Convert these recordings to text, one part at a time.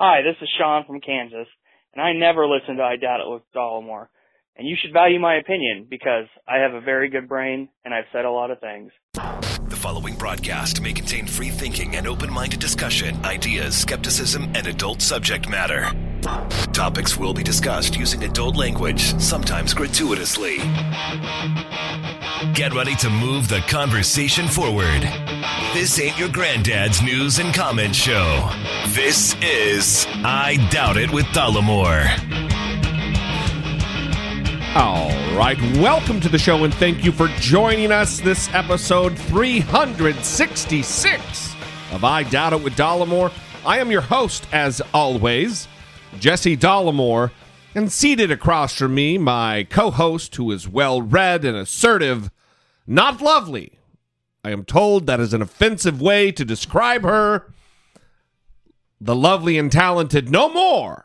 Hi, this is Sean from Kansas, and I never listen to I Doubt It with Dollemore. And you should value my opinion because I have a very good brain and I've said a lot of things. The following broadcast may contain free thinking and open minded discussion, ideas, skepticism, and adult subject matter. Topics will be discussed using adult language, sometimes gratuitously. Get ready to move the conversation forward. This ain't your granddad's news and comment show. This is I Doubt It with Dollemore. All right, welcome to the show and thank you for joining us. This episode 366 of I Doubt It with Dollemore. I am your host, as always, Jesse Dollemore, and seated across from me, my co host, who is well read and assertive, not lovely. I am told that is an offensive way to describe her. The lovely and talented, no more.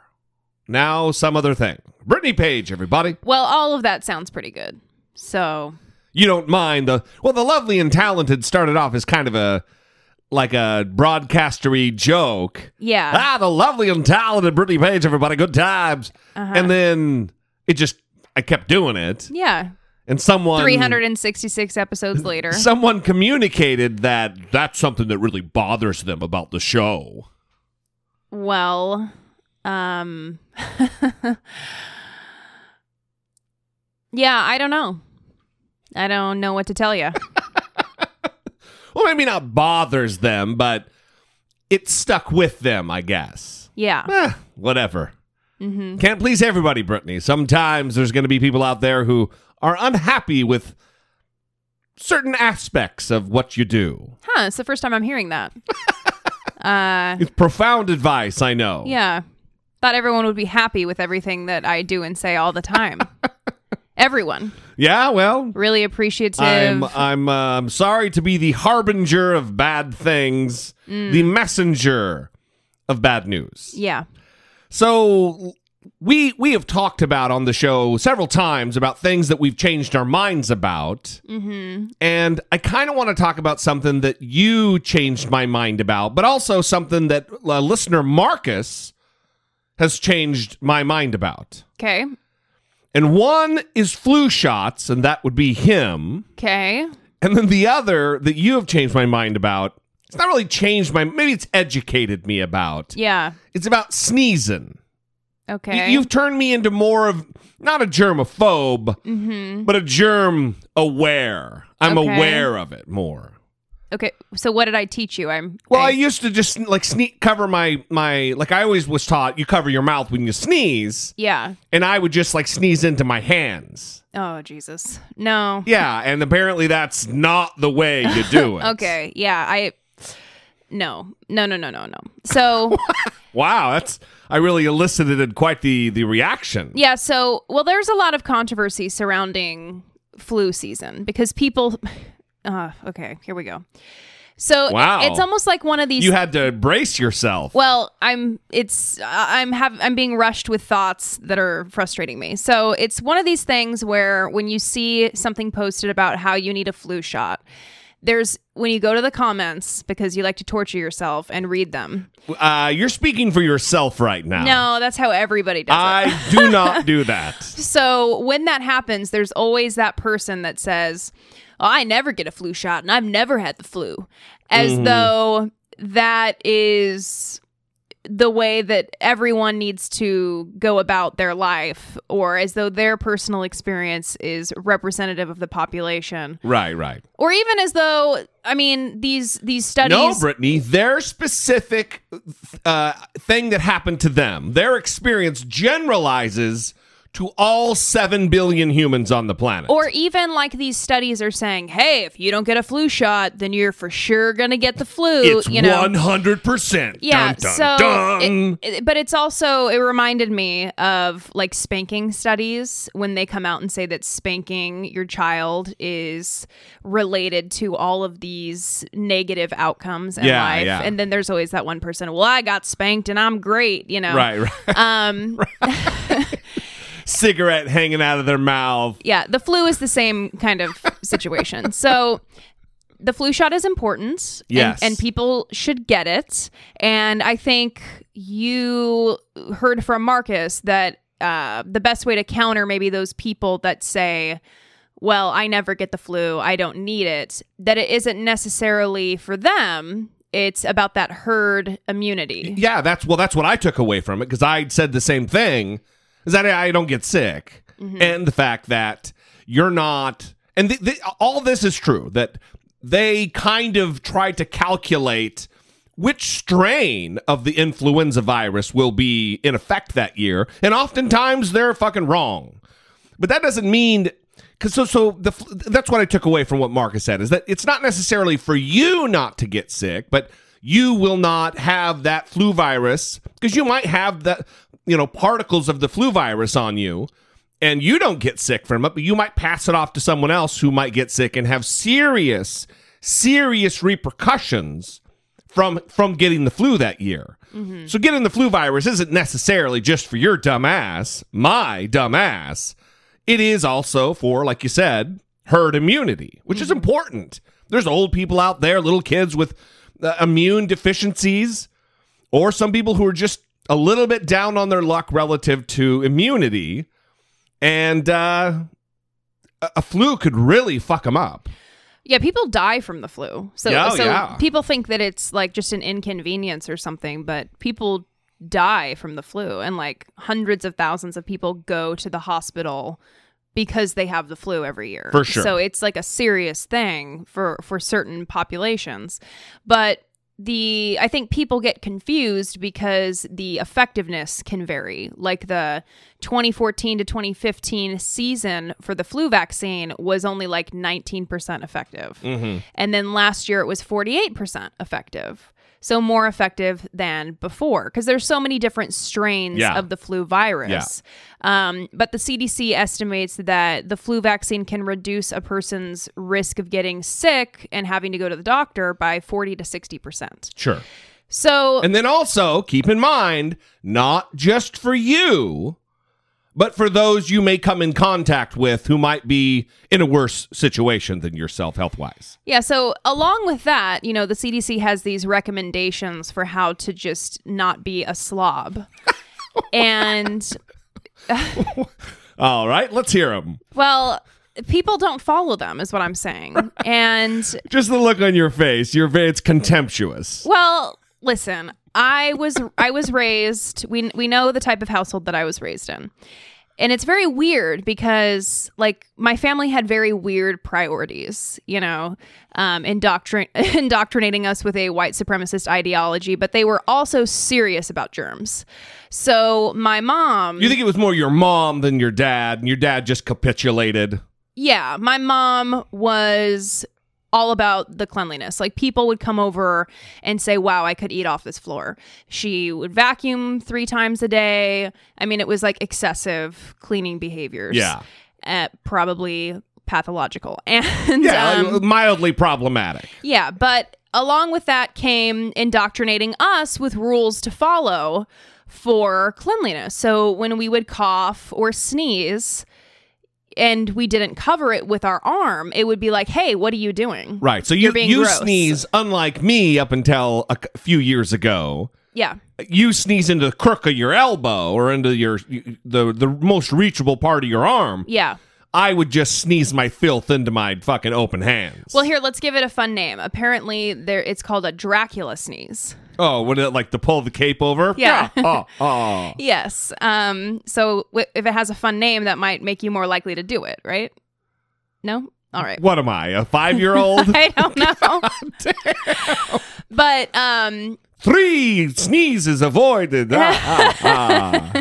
Now, some other thing. Brittany Page, everybody. Well, all of that sounds pretty good. So, You don't mind the well, the lovely and talented started off as kind of a like a broadcastery joke. yeah. Ah, the lovely and talented Brittany Page, everybody, good times. Uh-huh. And then it just I kept doing it, yeah. And someone 366 episodes later. someone communicated that that's something that really bothers them about the show. well, um Yeah, I don't know. I don't know what to tell you. Well, maybe not bothers them, but it stuck with them, I guess. Yeah. Eh, whatever. Mhm. Can't please everybody, Brittany. Sometimes there's going to be people out there who are unhappy with certain aspects of what you do. Huh, it's the first time I'm hearing that. uh It's profound advice, I know. yeah. Thought everyone would be happy with everything that I do and say all the time. everyone. Yeah, well, Really appreciative. I'm I'm um, sorry to be the harbinger of bad things, Mm. the messenger of bad news. yeah. So we we have talked about on the show several times about things that we've changed our minds about. Mhm. And I kind of want to talk about something that you changed my mind about, but also something that uh, listener Marcus has changed my mind about. Okay. And one is flu shots, and that would be him. Okay. And then the other that you have changed my mind about, it's not really changed my, maybe it's educated me about. Yeah. It's about sneezing. You- Okay. You've turned me into more of not a germaphobe, Mhm. but a germ aware. I'm Okay. aware of it more. Okay. So what did I teach you? I'm Well, I I, used to just like sneak cover my my like I always was taught you cover your mouth when you sneeze, yeah. and I would just like sneeze into my hands. Oh Jesus. No. Yeah, and apparently that's not the way you do it. Okay. Yeah. I. No. No. No. No. No. No. So Wow, that's I really elicited quite the the reaction. yeah. So well, there's a lot of controversy surrounding flu season because people. Uh, okay. Here we go. So Wow. it's almost like one of these. You had to brace yourself. Well, I'm it's I'm have I'm being rushed with thoughts that are frustrating me. So it's one of these things where when you see something posted about how you need a flu shot, there's when you go to the comments because you like to torture yourself and read them. Uh, you're speaking for yourself right now. No, that's how everybody does it. I do not do that. So when that happens, there's always that person that says, oh, I never get a flu shot and I've never had the flu. As though that is the way that everyone needs to go about their life, or as though their personal experience is representative of the population. Right, right. Or even as though, I mean, these these studies No, Brittany, their specific uh, thing that happened to them, their experience generalizes to all 7 billion humans on the planet. Or even like these studies are saying, hey, if you don't get a flu shot, then you're for sure gonna get the flu. it's you know, 100%. yeah. Dun, dun, so, dun. it- it- but it's also it reminded me of like spanking studies when they come out and say that spanking your child is related to all of these negative outcomes in Yeah, life. yeah. And then there's always that one person. Well, I got spanked and I'm great. You know. right, right. Um. Cigarette hanging out of their mouth. yeah, the flu is the same kind of situation. so the flu shot is important. and- Yes. And, people should get it. And I think you heard from Marcus that uh, the best way to counter maybe those people that say, well, I never get the flu, I don't need it, that it isn't necessarily for them. It's about that herd immunity. Yeah, that's well, that's what I took away from it because I said the same thing. Is that I don't get sick, mm-hmm. and the fact that you're not, and th- th- all this is true that they kind of tried to calculate which strain of the influenza virus will be in effect that year, and oftentimes they're fucking wrong. But that doesn't mean because so so the that's what I took away from what Marcus said is that it's not necessarily for you not to get sick, but you will not have that flu virus because you might have that you know particles of the flu virus on you and you don't get sick from it, but you might pass it off to someone else who might get sick and have serious serious repercussions from from getting the flu that year. So getting the flu virus isn't necessarily just for your dumb ass, my dumb ass. It is also for, like you said, herd immunity, which is important. There's old people out there, little kids with uh, immune deficiencies, or some people who are just a little bit down on their luck relative to immunity, and uh, a flu could really fuck them up. Yeah, people die from the flu. So, oh, so yeah. people think that it's like just an inconvenience or something, but people die from the flu and like hundreds of thousands of people go to the hospital because they have the flu every year. For sure. So it's like a serious thing for for certain populations. But the I think people get confused because the effectiveness can vary. Like the 2014 to 2015 season for the flu vaccine was only like 19% effective. Mm-hmm. And then last year it was 48% effective. So more effective than before because there's so many different strains Yeah. of the flu virus. Yeah. Um, but the CDC estimates that the flu vaccine can reduce a person's risk of getting sick and having to go to the doctor by 40 to 60%. Sure. So And then also keep in mind, not just for you, but for those you may come in contact with who might be in a worse situation than yourself health wise. Yeah, so along with that, you know, the CDC has these recommendations for how to just not be a slob. and All right, let's hear them. well, people don't follow them is what I'm saying. And Just the look on your face, your it's contemptuous. well, listen, I was I was raised we we know the type of household that I was raised in. And it's very weird because like my family had very weird priorities, you know, um, indoctrin- indoctrinating us with a white supremacist ideology, but they were also serious about germs. So my mom You think it was more your mom than your dad, and your dad just capitulated? Yeah, my mom was all about the cleanliness. Like people would come over and say, "Wow, I could eat off this floor." She would vacuum 3 times a day. I mean, it was like excessive cleaning behaviors. Yeah. Uh, probably pathological. And Yeah, um, mildly problematic. yeah, but along with that came indoctrinating us with rules to follow for cleanliness. So when we would cough or sneeze and we didn't cover it with our arm, it would be like, "Hey, what are you doing?" Right. So you You're being you gross. sneeze unlike me up until a few years ago. Yeah. You sneeze into the crook of your elbow or into your the the most reachable part of your arm. Yeah. I would just sneeze my filth into my fucking open hands. Well, here, let's give it a fun name. Apparently, there it's called a Dracula sneeze. oh, would it like to pull the cape over? Yeah. oh, oh. Yes. Um so w- if it has a fun name that might make you more likely to do it, right? No? All right. What am I? A five year old? I don't know. But um Three sneezes avoided. Ah, ah,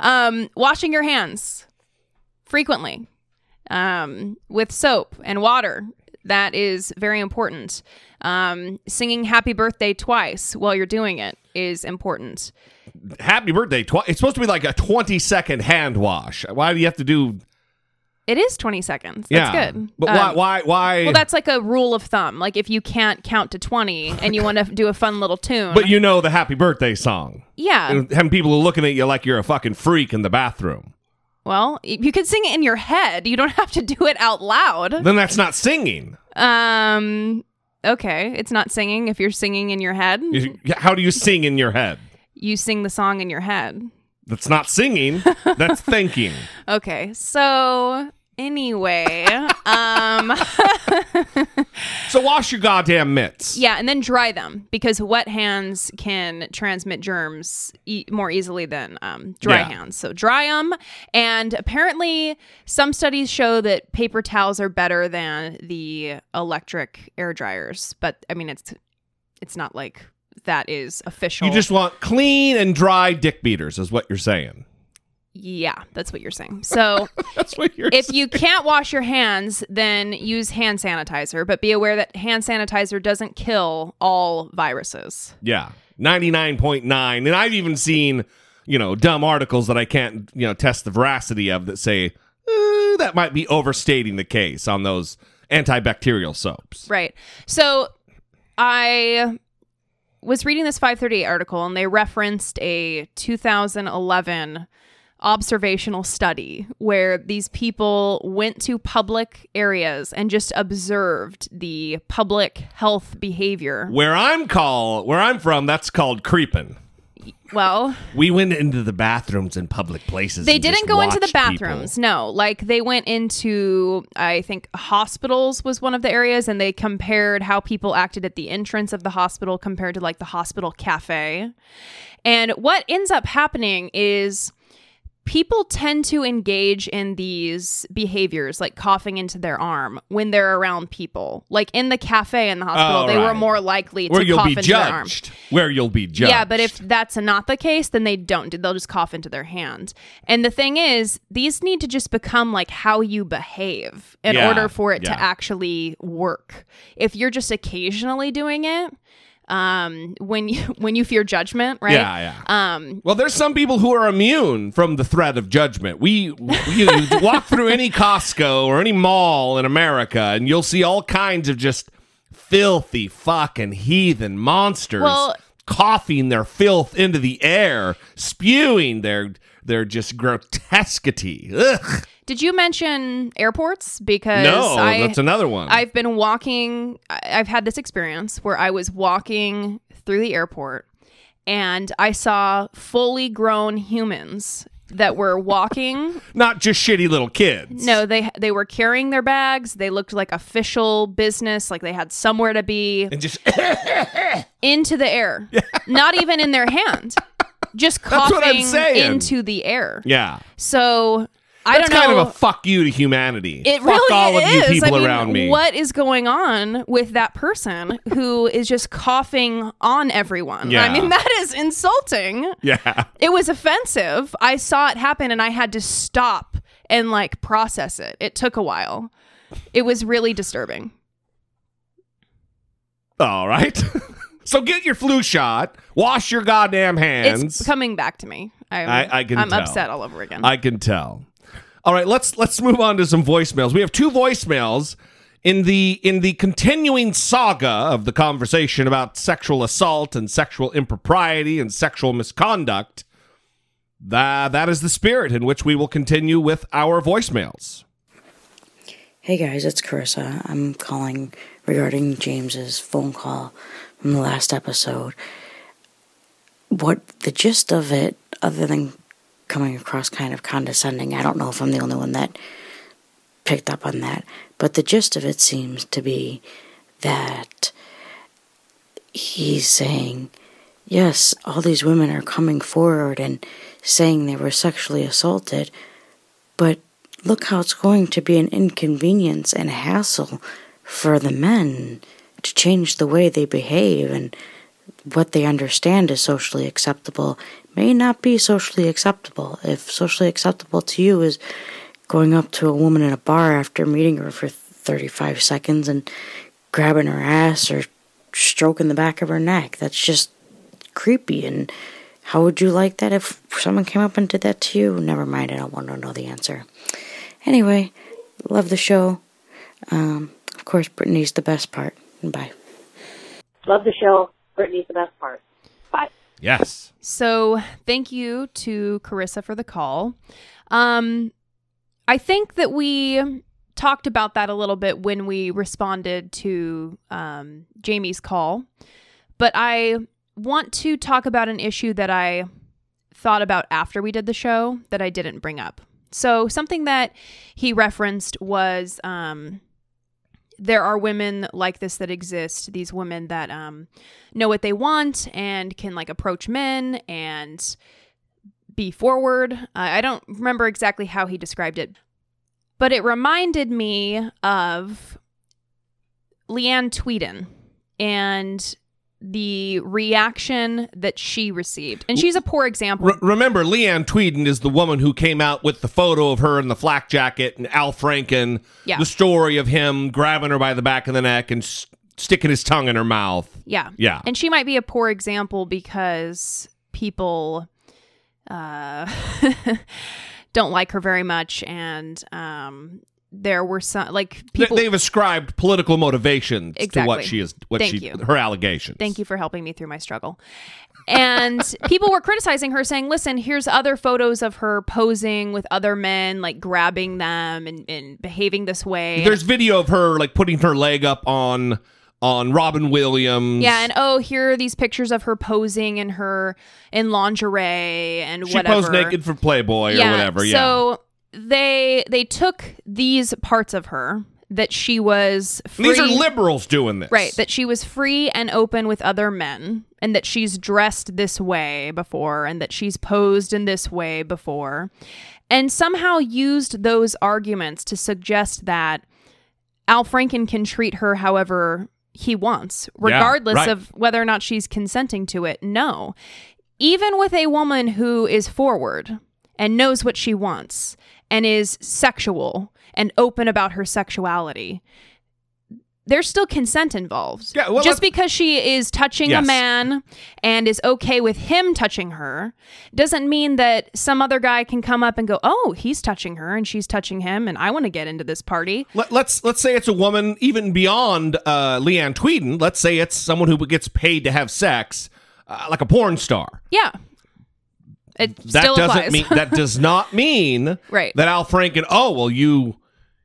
ah. um washing your hands frequently um with soap and water that is very important um singing happy birthday twice while you're doing it is important Happy birthday. Twi- it's supposed to be like a 20 second hand wash. Why do you have to do. it is 20 seconds that's yeah. good But Um, why? Why? Why? well that's like a rule of thumb like if you can't count to 20 and you want to do a fun little tune but you know the happy birthday song. yeah And having people are looking at you like you're a fucking freak in the bathroom. Well you could sing it in your head you don't have to do it out loud Then that's not singing. Um, Okay, it's not singing if you're singing in your head. You- How do you sing in your head? You sing the song in your head. That's not singing. That's thinking. Okay, so anyway, um So wash your goddamn mitts. yeah, and then dry them because wet hands can transmit germs e- more easily than um, dry Yeah. hands. So dry them, and apparently some studies show that paper towels are better than the electric air dryers. But I mean, it's it's not like that is official. You just want clean and dry dick beaters, is what you're saying. Yeah, that's what you're saying. So. That's what you're if saying. you can't wash your hands, then use hand sanitizer, but be aware that hand sanitizer doesn't kill all viruses. Yeah. 99.9. And I've even seen, you know, dumb articles that I can't, you know, test the veracity of that say "Uh, that might be overstating the case on those antibacterial soaps. Right. So I was reading this 538 article and they referenced a 2011 observational study where these people went to public areas and just observed the public health behavior. Where I'm call where I'm from, that's called creeping. Well, We went into the bathrooms in public places. They didn't go into the watched people. bathrooms. No, like they went into I think hospitals was one of the areas and they compared how people acted at the entrance of the hospital compared to like the hospital cafe. And what ends up happening is people tend to engage in these behaviors like coughing into their arm when they're around people. Like in the cafe in the hospital, Oh, they were more likely Where to you'll cough be into their arm. judged. Where you'll be judged. Yeah, but if that's not the case, then they don't. They'll just cough into their hand. And the thing is, these need to just become like how you behave in Yeah, order for it yeah. to actually work. If you're just occasionally doing it, um, when you when you fear judgment, right? Yeah, yeah. Um, Well, there's some people who are immune from the threat of judgment. We, we you walk through any Costco or any mall in America, and you'll see all kinds of just filthy fucking heathen monsters Well- coughing their filth into the air, spewing their their just grotesquity. Ugh. Did you mention airports? Because No, I, that's another one. I've been walking, I've had this experience where I was walking through the airport and I saw fully grown humans that were walking. Not just shitty little kids. No, they they were carrying their bags. They looked like official business, like they had somewhere to be And just into the air. Not even in their hand. Just That's what I'm coughing into the air. yeah. So I That's don't know. kind of a fuck you to humanity. It fuck really all of you is. people I mean, around me. What is going on with that person who is just coughing on everyone? Yeah. I mean, that is insulting. Yeah. It was offensive. I saw it happen and I had to stop and like process it. It took a while. It was really disturbing. All right. so get your flu shot. Wash your goddamn hands. It's coming back to me. I'm, I- I can I'm tell. upset all over again. I can tell. All right, let's let's move on to some voicemails. We have two voicemails in the in the continuing saga of the conversation about sexual assault and sexual impropriety and sexual misconduct. That that is the spirit in which we will continue with our voicemails. Hey guys, it's Carissa. I'm calling regarding James's phone call from the last episode. What the gist of it, other than coming across kind of condescending, I don't know if I'm the only one that picked up on that, but the gist of it seems to be that he's saying, yes, all these women are coming forward and saying they were sexually assaulted, but look how it's going to be an inconvenience and a hassle for the men to change the way they behave and what they understand is socially acceptable may not be socially acceptable. If socially acceptable to you is going up to a woman in a bar after meeting her for 35 seconds and grabbing her ass or stroking the back of her neck, that's just creepy. And how would you like that if someone came up and did that to you? Never mind, I don't want to know the answer. Anyway, love the show. Um, of course, Brittany's the best part. Bye. Love the show. Brittany's the best part. Bye. Yes. So thank you to Carissa for the call. Um, I think that we talked about that a little bit when we responded to um, Jamie's call, but I want to talk about an issue that I thought about after we did the show that I didn't bring up. So, something that he referenced was um, there are women like this that exist, these women that um, know what they want and can like approach men and be forward. Uh, I don't remember exactly how he described it, but it reminded me of Leanne Tweeden and the reaction that she received. And she's a poor example. Re- remember, Leanne Tweeden is the woman who came out with the photo of her in the flak jacket and Al Franken, Yeah. the story of him grabbing her by the back of the neck and s- sticking his tongue in her mouth. yeah. Yeah. And she might be a poor example because people uh, don't like her very much. And um, there were some, like, people. They've ascribed political motivations to what she is, what Thank she, you. her allegations. Thank you for helping me through my struggle. And people were criticizing her, saying, listen, here's other photos of her posing with other men, like grabbing them and, and behaving this way. There's video of her like putting her leg up on on Robin Williams. yeah, and oh, here are these pictures of her posing in her in lingerie and she whatever. She posed naked for Playboy or whatever. Yeah. So they they took these parts of her that she was free, These are liberals doing this. Right, that she was free and open with other men, and that she's dressed this way before, and that she's posed in this way before, and somehow used those arguments to suggest that Al Franken can treat her however he wants, regardless right. of whether or not she's consenting to it. No. Even with a woman who is forward and knows what she wants and is sexual and open about her sexuality, there's still consent involved. Yeah, well, Just because she is touching Yes. a man and is okay with him touching her doesn't mean that some other guy can come up and go, "Oh, he's touching her and she's touching him and I want to get into this party." Let, let's let's say it's a woman even beyond uh, Leanne Tweeden. Let's say it's someone who gets paid to have sex, uh, like a porn star. Yeah. It That still doesn't applies. mean that does not mean Right. that Al Franken. Oh well, you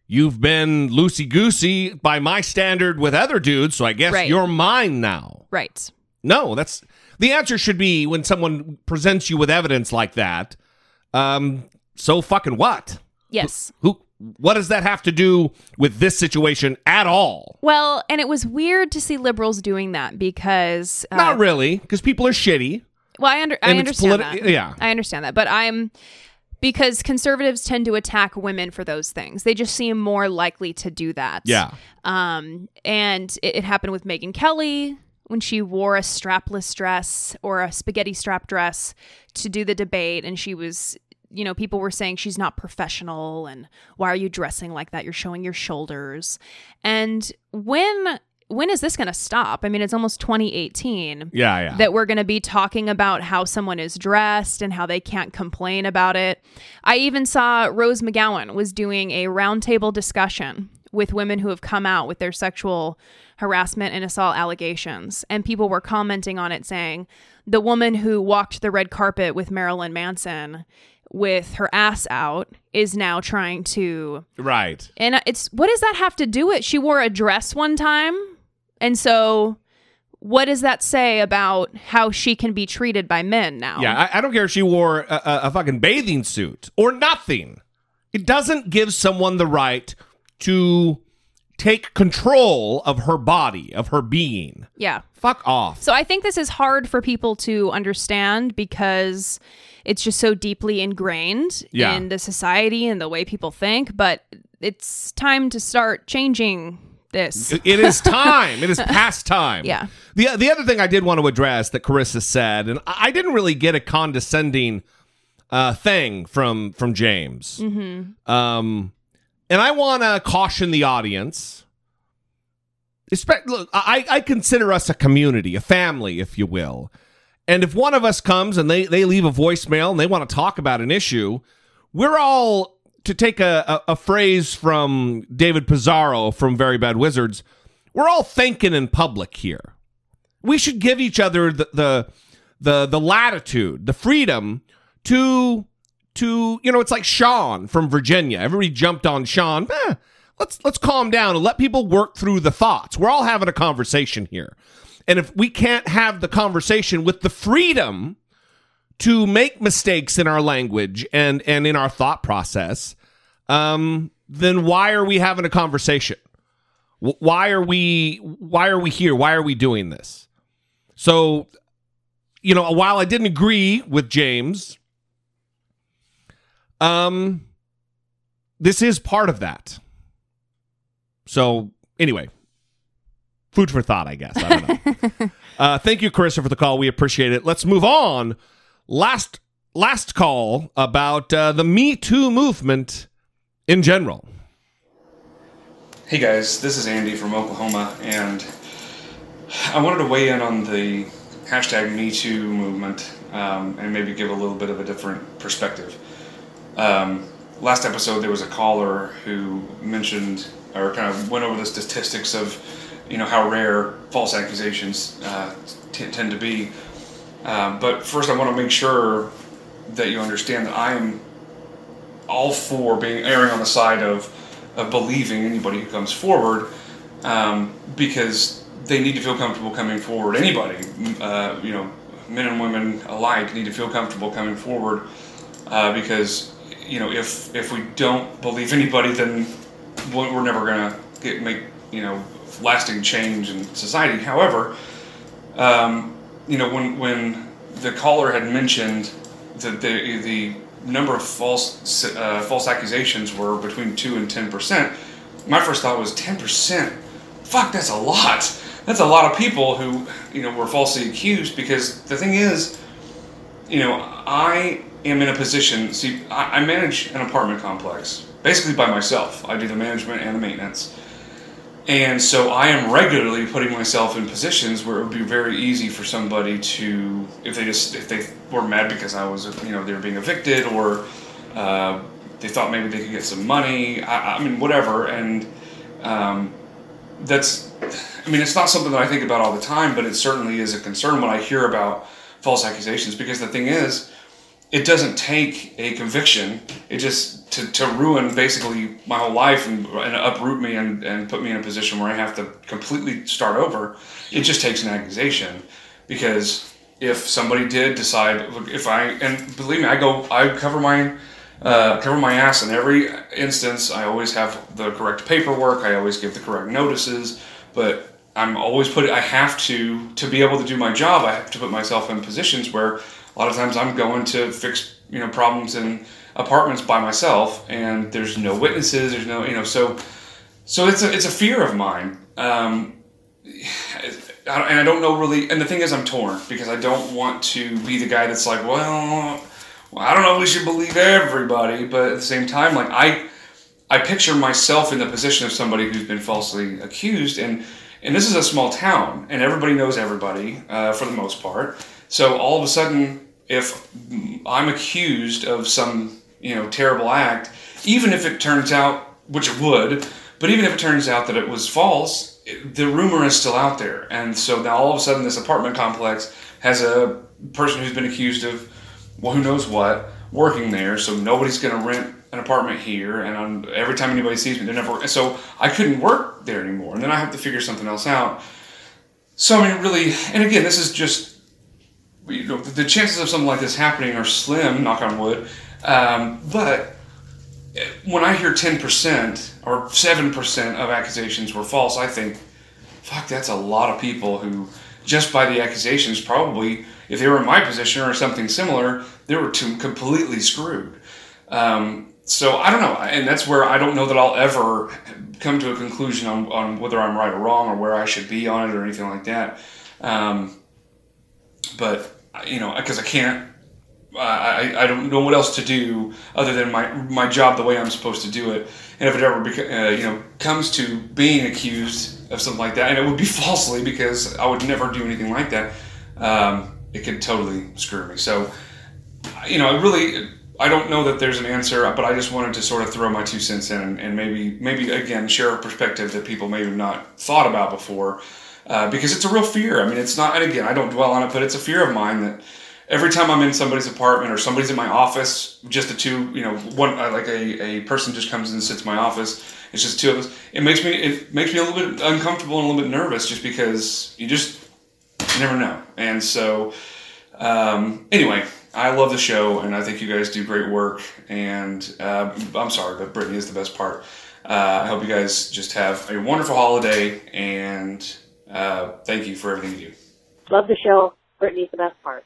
you've been loosey goosey by my standard with other dudes, so I guess Right. you're mine now. right. No, that's the answer. Should be when someone presents you with evidence like that. Um, so fucking what? Yes. Who? What does that have to do with this situation at all? Well, and it was weird to see liberals doing that because uh, Not really, because people are shitty. Well, I, under, I understand politi- that. yeah. I understand that, but I'm because conservatives tend to attack women for those things. They just seem more likely to do that. Yeah. Um, and it, it happened with Megyn Kelly when she wore a strapless dress or a spaghetti strap dress to do the debate, and she was. You know, people were saying she's not professional and why are you dressing like that? You're showing your shoulders. And when when is this going to stop? I mean, it's almost 2018 Yeah, yeah. that we're going to be talking about how someone is dressed and how they can't complain about it. I even saw Rose McGowan was doing a roundtable discussion with women who have come out with their sexual harassment and assault allegations. And people were commenting on it saying, the woman who walked the red carpet with Marilyn Manson with her ass out is now trying to right. and it's what does that have to do with? She wore a dress one time, and so what does that say about how she can be treated by men now? Yeah, I, I don't care if she wore a, a, a fucking bathing suit or nothing. It doesn't give someone the right to take control of her body, of her being. yeah. Fuck off. So I think this is hard for people to understand because it's just so deeply ingrained Yeah. in the society and the way people think. But it's time to start changing this. It is time. it is past time. Yeah. The the other thing I did want to address that Carissa said, and I didn't really get a condescending uh, thing from from James. Mm-hmm. Um, and I want to caution the audience. Espe- Look, I, I consider us a community, a family, if you will. And if one of us comes and they, they leave a voicemail and they want to talk about an issue, we're all, to take a, a, a phrase from David Pizarro from Very Bad Wizards, we're all thinking in public here. We should give each other the, the, the, the latitude, the freedom to, to, you know, it's like Sean from Virginia. Everybody jumped on Sean. Eh, let's let's calm down and let people work through the thoughts. We're all having a conversation here. And if we can't have the conversation with the freedom to make mistakes in our language and and in our thought process, um, then why are we having a conversation? Why are we why are we here? Why are we doing this? So, you know, while I didn't agree with James, um, this is part of that. So, anyway, food for thought, I guess. I don't know. uh, thank you, Carissa, for the call. We appreciate it. Let's move on. Last last call about uh, the Me Too movement in general. Hey guys, this is Andy from Oklahoma, and I wanted to weigh in on the hashtag Me Too movement um, and maybe give a little bit of a different perspective. Um, last episode, there was a caller who mentioned or kind of went over the statistics of, you know, how rare false accusations uh, t- tend to be. Um, but first, I want to make sure that you understand that I am all for being erring on the side of of believing anybody who comes forward um, because they need to feel comfortable coming forward. Anybody, uh, you know, men and women alike need to feel comfortable coming forward uh, because you know if if we don't believe anybody, then we're never gonna make you know lasting change in society. However, um, you know when when the caller had mentioned that the the number of false uh, false accusations were between two and ten percent, my first thought was ten percent. Fuck, that's a lot. That's a lot of people who you know were falsely accused. Because the thing is, you know, I am in a position. See, I, I manage an apartment complex basically by myself. I do the management and the maintenance. And so I am regularly putting myself in positions where it would be very easy for somebody to, if they just, if they were mad because I was, you know, they were being evicted or uh, they thought maybe they could get some money. I, I mean, whatever. And um, that's, I mean, it's not something that I think about all the time, but it certainly is a concern when I hear about false accusations because the thing is, it doesn't take a conviction. It just to, to ruin basically my whole life and, and uproot me and, and put me in a position where I have to completely start over. It just takes an accusation because if somebody did decide, if I and believe me, I go, I cover my uh, cover my ass in every instance. I always have the correct paperwork. I always give the correct notices, but I'm always put. I have to to be able to do my job. I have to put myself in positions where a lot of times I'm going to fix you know problems in apartments by myself, and there's no witnesses. There's no you know so so it's a it's a fear of mine. Um, and I don't know really. And the thing is, I'm torn because I don't want to be the guy that's like, well, I don't know. We should believe everybody, but at the same time, like I, I picture myself in the position of somebody who's been falsely accused, and and this is a small town, and everybody knows everybody uh, for the most part. So all of a sudden, if I'm accused of some you know terrible act, even if it turns out, which it would, but even if it turns out that it was false, the rumor is still out there, and so now all of a sudden this apartment complex has a person who's been accused of well who knows what working there, so nobody's going to rent an apartment here, and I'm, every time anybody sees me, they're never. So I couldn't work there anymore, and then I have to figure something else out. So I mean, really, and again, this is just you know, the chances of something like this happening are slim, knock on wood. Um, but when I hear 10% or 7% of accusations were false, I think, fuck, that's a lot of people who, just by the accusations, probably, if they were in my position or something similar, they were too completely screwed. Um, so I don't know, and that's where I don't know that I'll ever come to a conclusion on, on whether I'm right or wrong or where I should be on it or anything like that. Um, but you know, because I can't, I, I don't know what else to do other than my my job the way I'm supposed to do it. And if it ever, beca- uh, you know, comes to being accused of something like that, and it would be falsely because I would never do anything like that, um, it could totally screw me. So, you know, I really, I don't know that there's an answer, but I just wanted to sort of throw my two cents in and, and maybe, maybe again, share a perspective that people maybe not thought about before uh, because it's a real fear. I mean, it's not, and again, I don't dwell on it, but it's a fear of mine that every time I'm in somebody's apartment or somebody's in my office, just the two, you know, one uh, like a, a person just comes and sits in my office. It's just two of us. It makes me it makes me a little bit uncomfortable and a little bit nervous, just because you just you never know. And so, um, anyway, I love the show, and I think you guys do great work. And uh, I'm sorry, but Brittany is the best part. Uh, I hope you guys just have a wonderful holiday, and uh, thank you for everything you do. Love the show. Brittany's the best part.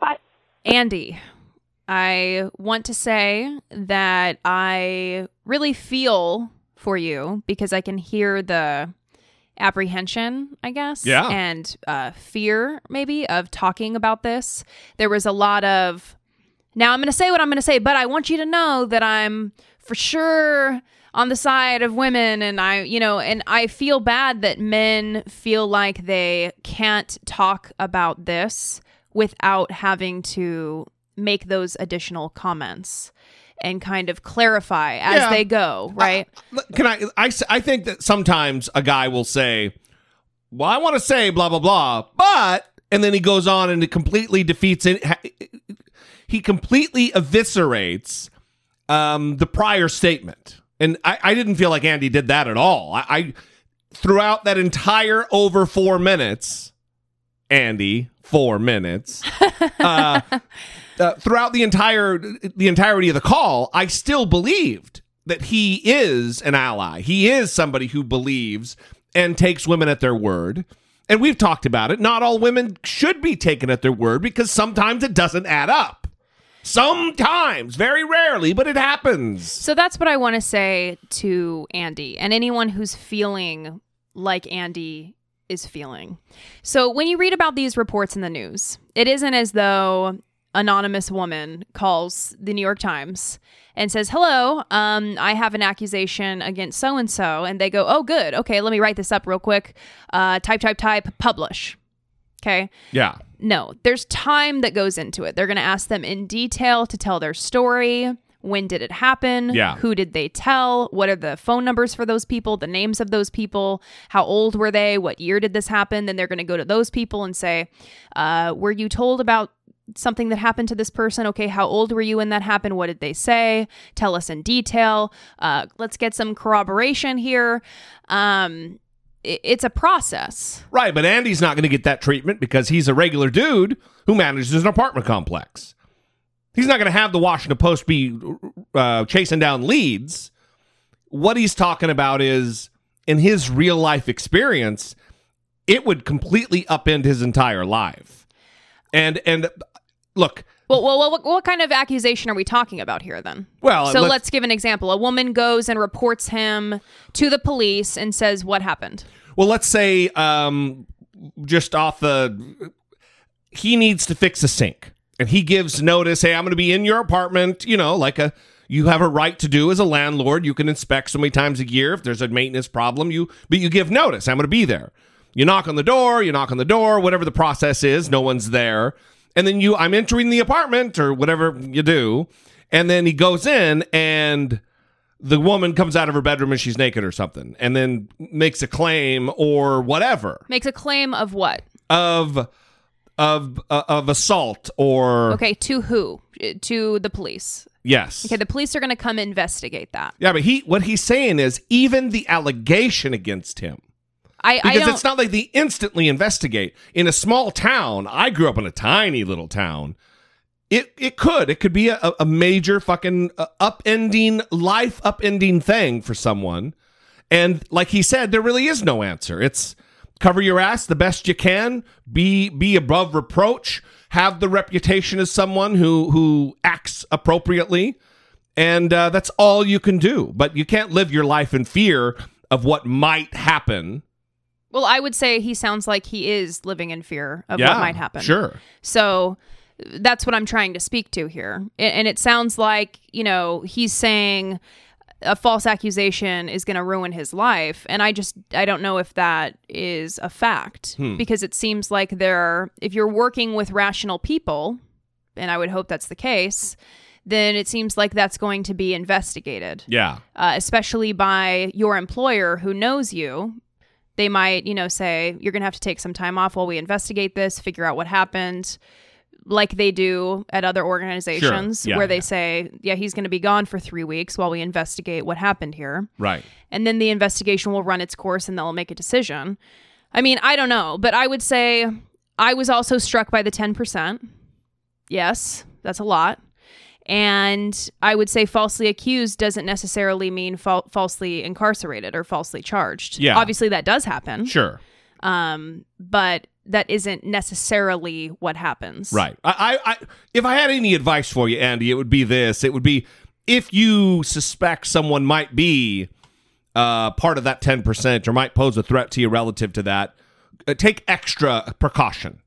Bye. Andy, I want to say that I really feel for you because I can hear the apprehension, I guess, Yeah. and uh, fear maybe of talking about this. There was a lot of, now I'm going to say what I'm going to say, but I want you to know that I'm for sure on the side of women and I, you know, and I feel bad that men feel like they can't talk about this without having to make those additional comments and kind of clarify as Yeah. they go, right? Uh, Can I think that sometimes a guy will say, "Well, I want to say blah blah blah," but and then he goes on and it completely defeats it. He completely eviscerates um, the prior statement, and I, I didn't feel like Andy did that at all. I, I throughout that entire over four minutes, Andy, four minutes. uh, uh, throughout the entire the entirety of the call, I still believed that he is an ally. He is somebody who believes and takes women at their word. And we've talked about it. Not all women should be taken at their word because sometimes it doesn't add up. Sometimes, very rarely, but it happens. So that's what I want to say to Andy and anyone who's feeling like Andy is feeling. So when you read about these reports in the news, it isn't as though anonymous woman calls the New York Times and says, "Hello, um, I have an accusation against so and so," and they go, "Oh, good, okay, let me write this up real quick. Uh, type, type, type, publish." Okay. Yeah. No, there's time that goes into it. They're going to ask them in detail to tell their story. When did it happen? Yeah. Who did they tell? What are the phone numbers for those people? The names of those people? How old were they? What year did this happen? Then they're going to go to those people and say, uh, Were you told about something that happened to this person? Okay, how old were you when that happened? What did they say? Tell us in detail. Uh, let's get some corroboration here. Um, it's a process. Right, but Andy's not going to get that treatment because he's a regular dude who manages an apartment complex. He's not going to have the Washington Post be uh, chasing down leads. What he's talking about is in his real life experience, it would completely upend his entire life. And and look, Well, well, well what, what kind of accusation are we talking about here then? well, so let's- let's, give an example. A woman goes and reports him to the police and says what happened. Well, let's say um, just off the, he needs to fix a sink, and he gives notice. Hey, I'm going to be in your apartment. You know, like a you have a right to do as a landlord. You can inspect so many times a year if there's a maintenance problem. You but you give notice. I'm going to be there. You knock on the door. You knock on the door. Whatever the process is, no one's there, and then you I'm entering the apartment or whatever you do, and then he goes in and the woman comes out of her bedroom and she's naked or something and then makes a claim or whatever Makes a claim of what? of of uh, of assault or Okay, to who? Uh, To the police. yes Okay, the police are going to come investigate that. yeah but he what he's saying is even the allegation against him I, I because don't. it's not like they instantly investigate. In a small town i grew up in a tiny little town. It it could. It could be a, a major fucking uh, upending life upending thing for someone. And like he said there really is no answer. It's cover your ass the best you can. Be be above reproach. Have the reputation as someone who who acts appropriately. And uh, that's all you can do. But you can't live your life in fear of what might happen well, I would say he sounds like he is living in fear of what might happen. Sure. So that's what I'm trying to speak to here. And it sounds like, you know, he's saying a false accusation is going to ruin his life. And I just, I don't know if that is a fact because it seems like there, if you're working with rational people, and I would hope that's the case, then it seems like that's going to be investigated, Yeah. uh, especially by your employer who knows you. They might, you know, say, you're going to have to take some time off while we investigate this, figure out what happened like they do at other organizations Yeah, where they yeah. say, yeah, he's going to be gone for three weeks while we investigate what happened here. Right. And then the investigation will run its course and they'll make a decision. I mean, I don't know, but I would say I was also struck by the 10%. Yes, that's a lot. And I would say falsely accused doesn't necessarily mean fal- falsely incarcerated or falsely charged. Yeah. Obviously, that does happen. Sure. Um, but that isn't necessarily what happens. Right. I, I, I, if I had any advice for you, Andy, it would be this. It would be if you suspect someone might be uh, part of that 10% or might pose a threat to you relative to that, uh, take extra precaution.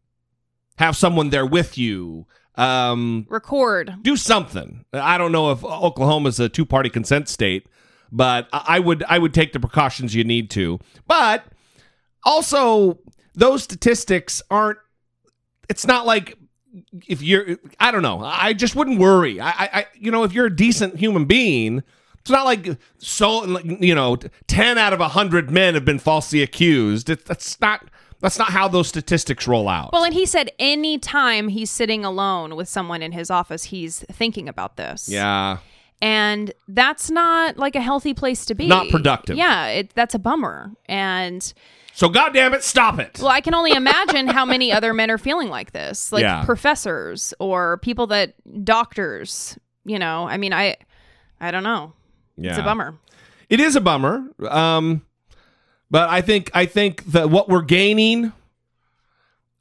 Have someone there with you. Um, Record. do something. I don't know if Oklahoma's a two party consent state, but I would I would take the precautions you need to. But also, those statistics aren't. It's not like if you're. I don't know. I just wouldn't worry. I, I, you know, if you're a decent human being. It's not like so you know, ten out of a hundred men have been falsely accused. It, that's not that's not how those statistics roll out. Well, and he said any time he's sitting alone with someone in his office, he's thinking about this. yeah, And that's not like a healthy place to be. Not productive. Yeah, it, that's a bummer. And so goddamn it, stop it. well, I can only imagine how many other men are feeling like this, like Yeah. professors or people that doctors. You know, I mean, I, I don't know. Yeah. It's a bummer. It is a bummer. Um, but I think I think that what we're gaining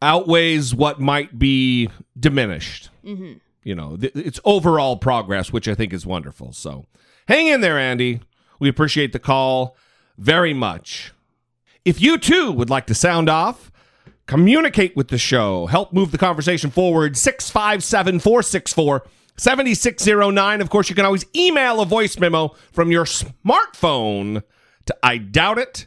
outweighs what might be diminished. hmm You know, th- it's overall progress, which I think is wonderful. So, hang in there, Andy. We appreciate the call very much. If you too would like to sound off, communicate with the show, help move the conversation forward, 657 464 7609. Of course, you can always email a voice memo from your smartphone to I doubt it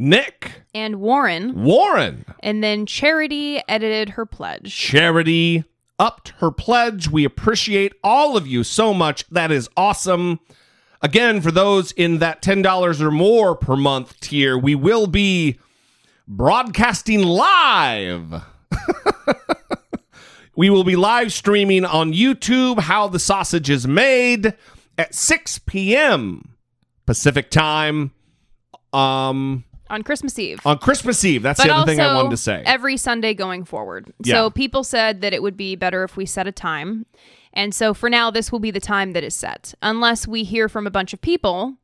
Nick and Warren, Warren and then Charity edited her pledge. Charity upped her pledge. We appreciate all of you so much. That is awesome. Again, for those in that $10 or more per month tier, we will be broadcasting live. we will be live streaming on YouTube how the sausage is made at 6 p.m. Pacific time. Um, on Christmas Eve. on Christmas Eve. That's but the other thing I wanted to say. every Sunday going forward. Yeah. So people said that it would be better if we set a time. And so for now, this will be the time that is set, unless we hear from a bunch of people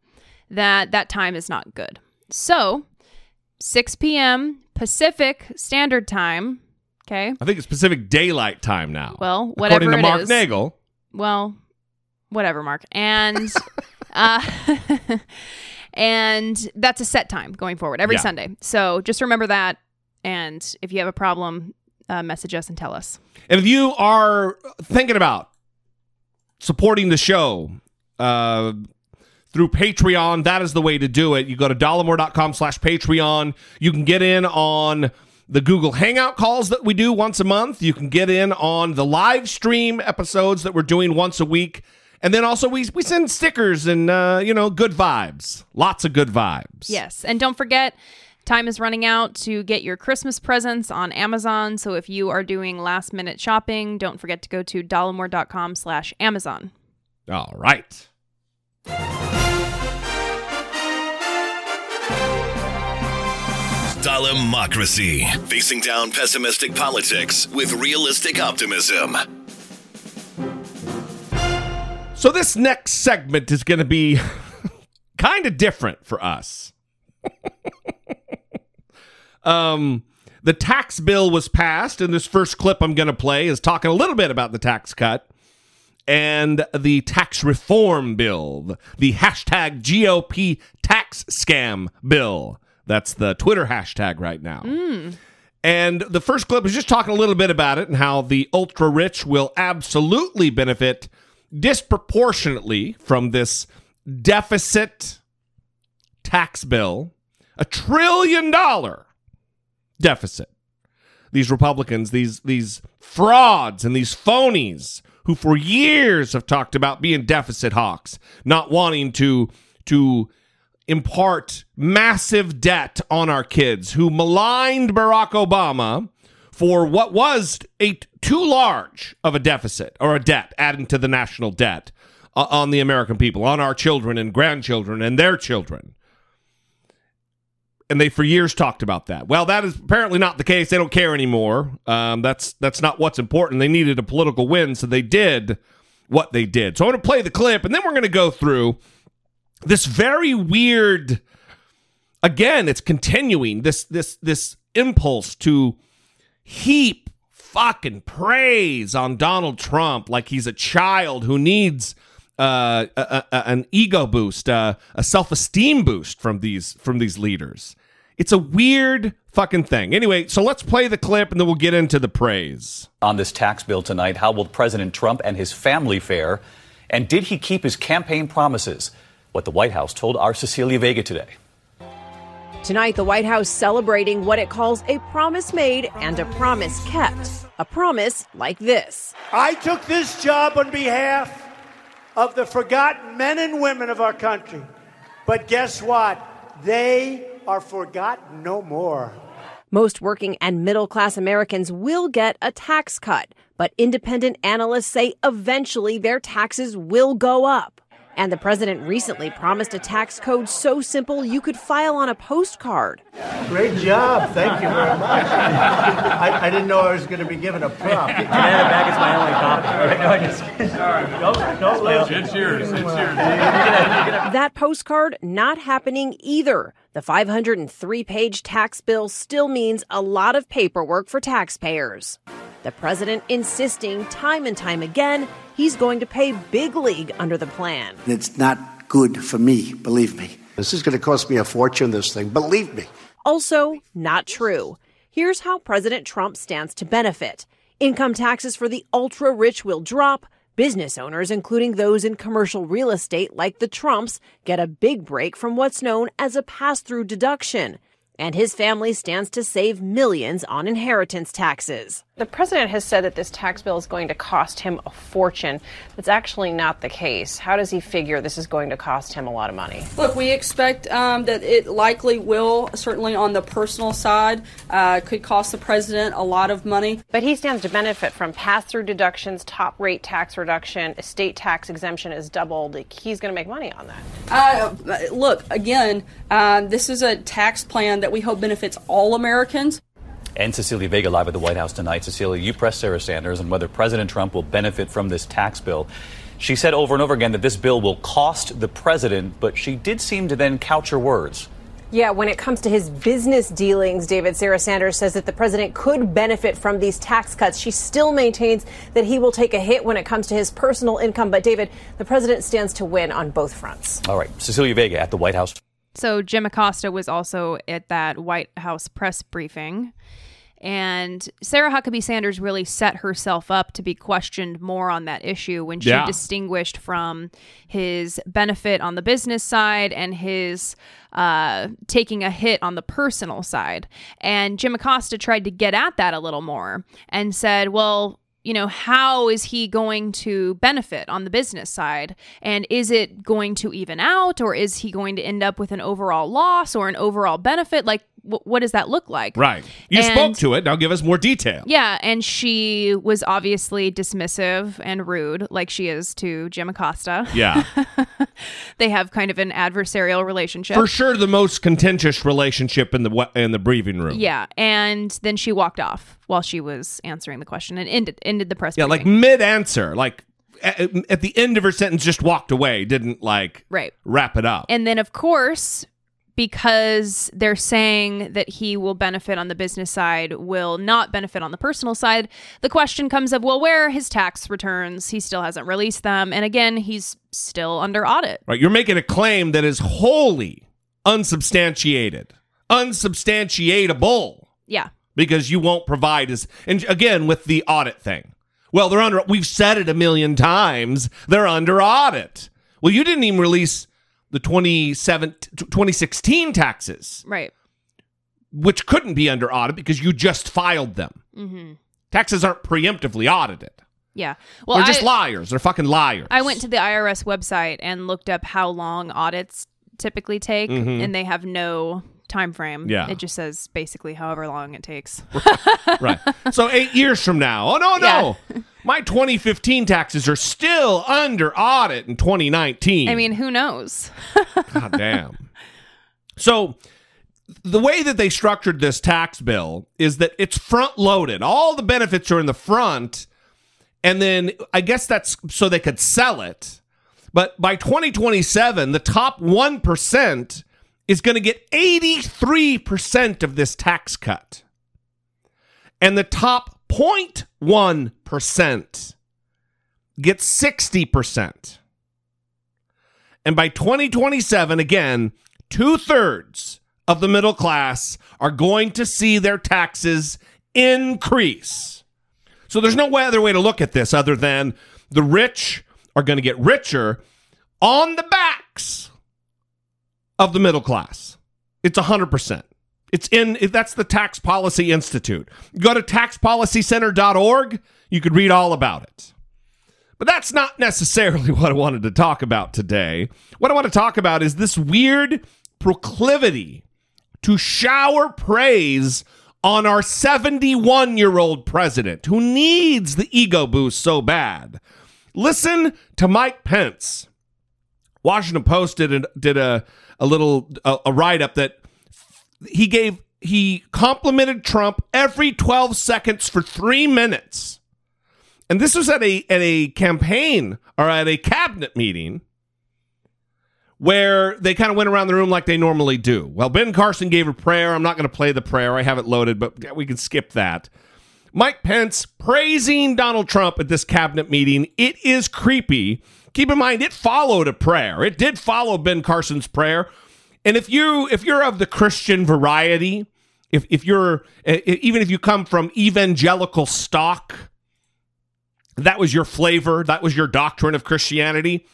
that that time is not good. So 6 p.m. Pacific Standard Time. Okay. I think it's Pacific Daylight Time now. Well, whatever According to it Mark is. Nagel. Well, whatever, Mark. And uh and that's a set time going forward every Yeah. Sunday. So just remember that and if you have a problem, uh, message us and tell us. And if you are thinking about supporting the show uh, through Patreon, that is the way to do it. You go to dollemore.com slash Patreon. You can get in on the Google Hangout calls that we do once a month. You can get in on the live stream episodes that we're doing once a week. And then also we, we send stickers and, uh, you know, good vibes. Lots of good vibes. Yes. And don't forget, time is running out to get your Christmas presents on Amazon. So if you are doing last minute shopping, don't forget to go to dollemore.com slash Amazon. All right. Dollemocracy. Facing down pessimistic politics with realistic optimism. So this next segment is going to be kind of different for us. um, the tax bill was passed, and this first clip I'm going to play is talking a little bit about the tax cut and the tax reform bill, the hashtag GOP tax scam bill. That's the Twitter hashtag right now. And the first clip is just talking a little bit about it and how the ultra rich will absolutely benefit disproportionately from this deficit tax bill, a trillion dollar deficit. These Republicans, these these frauds and these phonies who for years have talked about being deficit hawks, not wanting to to impart massive debt on our kids, who maligned Barack Obama for what was a too large of a deficit or a debt adding to the national debt uh, on the American people, on our children and grandchildren and their children. And they for years talked about that. Well, that is apparently not the case. They don't care anymore. Um, that's that's not what's important. They needed a political win, so they did what they did. So I'm going to play the clip, and then we're going to go through this very weird. Again, it's continuing this this this impulse to heap fucking praise on Donald Trump like he's a child who needs uh, a, a, an ego boost, uh, a self esteem boost from these from these leaders. It's a weird fucking thing. Anyway, so let's play the clip and then we'll get into the praise. On this tax bill tonight, how will President Trump and his family fare? And did he keep his campaign promises? What the White House told our Cecilia Vega today. Tonight, the White House celebrating what it calls a promise made and a promise kept. A promise like this I took this job on behalf of the forgotten men and women of our country. But guess what? They are forgotten no more. Most working and middle class Americans will get a tax cut, but independent analysts say eventually their taxes will go up. And the president recently promised a tax code so simple you could file on a postcard. Great job. Thank you very much. I, I didn't know I was going to be given a prop. Can I have it back? It's my only copy. No, I just, Sorry. Don't, don't lose It's yours. It's yours. That postcard not happening either. The 503 page tax bill still means a lot of paperwork for taxpayers. The president insisting time and time again he's going to pay big league under the plan. It's not good for me, believe me. This is going to cost me a fortune, this thing. Believe me. Also, not true. Here's how President Trump stands to benefit. Income taxes for the ultra rich will drop. Business owners, including those in commercial real estate like the Trumps, get a big break from what's known as a pass through deduction. And his family stands to save millions on inheritance taxes. The president has said that this tax bill is going to cost him a fortune. That's actually not the case. How does he figure this is going to cost him a lot of money? Look, we expect um, that it likely will, certainly on the personal side, uh, could cost the president a lot of money. But he stands to benefit from pass through deductions, top rate tax reduction, estate tax exemption is doubled. He's going to make money on that. Uh, look, again, uh, this is a tax plan that we hope benefits all Americans. And Cecilia Vega live at the White House tonight. Cecilia, you pressed Sarah Sanders on whether President Trump will benefit from this tax bill. She said over and over again that this bill will cost the president, but she did seem to then couch her words. Yeah, when it comes to his business dealings, David, Sarah Sanders says that the president could benefit from these tax cuts. She still maintains that he will take a hit when it comes to his personal income. But, David, the president stands to win on both fronts. All right. Cecilia Vega at the White House. So Jim Acosta was also at that White House press briefing. And Sarah Huckabee Sanders really set herself up to be questioned more on that issue when she Yeah. distinguished from his benefit on the business side and his uh, taking a hit on the personal side. And Jim Acosta tried to get at that a little more and said, well, you know, how is he going to benefit on the business side? And is it going to even out or is he going to end up with an overall loss or an overall benefit? Like, wh- what does that look like? Right. You And- spoke to it. Now give us more detail. Yeah, and she was obviously dismissive and rude, like she is to Jim Acosta. Yeah. they have kind of an adversarial relationship. For sure, the most contentious relationship in the in the briefing room. Yeah, and then she walked off while she was answering the question and ended ended the press. Yeah, like mid answer, like at, at the end of her sentence, just walked away, didn't like right. wrap it up. And then, of course, because they're saying that he will benefit on the business side, will not benefit on the personal side, the question comes of, well, where are his tax returns? He still hasn't released them. And again, he's still under audit. Right, you're making a claim that is wholly unsubstantiated, unsubstantiatable. Yeah. because you won't provide as and again with the audit thing. Well, they're under we've said it a million times. They're under audit. Well, you didn't even release the 27 2016 taxes, Right. which couldn't be under audit because you just filed them. hmm Taxes aren't preemptively audited. Yeah. Well, They're just I, liars. They're fucking liars. I went to the IRS website and looked up how long audits typically take, Mhm. and they have no time frame. Yeah. It just says basically however long it takes. right. So eight years from now, oh no, no, my 2015 taxes are still under audit in 2019. I mean, who knows? God damn. So the way that they structured this tax bill is that it's front loaded. All the benefits are in the front. And then I guess that's so they could sell it. But by 2027, the top 1% is going to get 83% of this tax cut. And the top 0.1% gets 60%. And by 2027, again, two thirds of the middle class are going to see their taxes increase. So there's no other way to look at this other than the rich are going to get richer on the backs of the middle class. It's 100%. It's in that's the Tax Policy Institute. Go to taxpolicycenter.org, you could read all about it. But that's not necessarily what I wanted to talk about today. What I want to talk about is this weird proclivity to shower praise on our 71 year old president who needs the ego boost so bad. Listen to Mike Pence. Washington Post did a, did a, a little a, a write up that he gave he complimented Trump every 12 seconds for 3 minutes. And this was at a at a campaign or at a cabinet meeting where they kind of went around the room like they normally do. Well, Ben Carson gave a prayer. I'm not going to play the prayer. I have it loaded, but we can skip that. Mike Pence praising Donald Trump at this cabinet meeting. It is creepy. Keep in mind it followed a prayer. It did follow Ben Carson's prayer. And if you if you're of the Christian variety, if if you're even if you come from evangelical stock, that was your flavor, that was your doctrine of Christianity.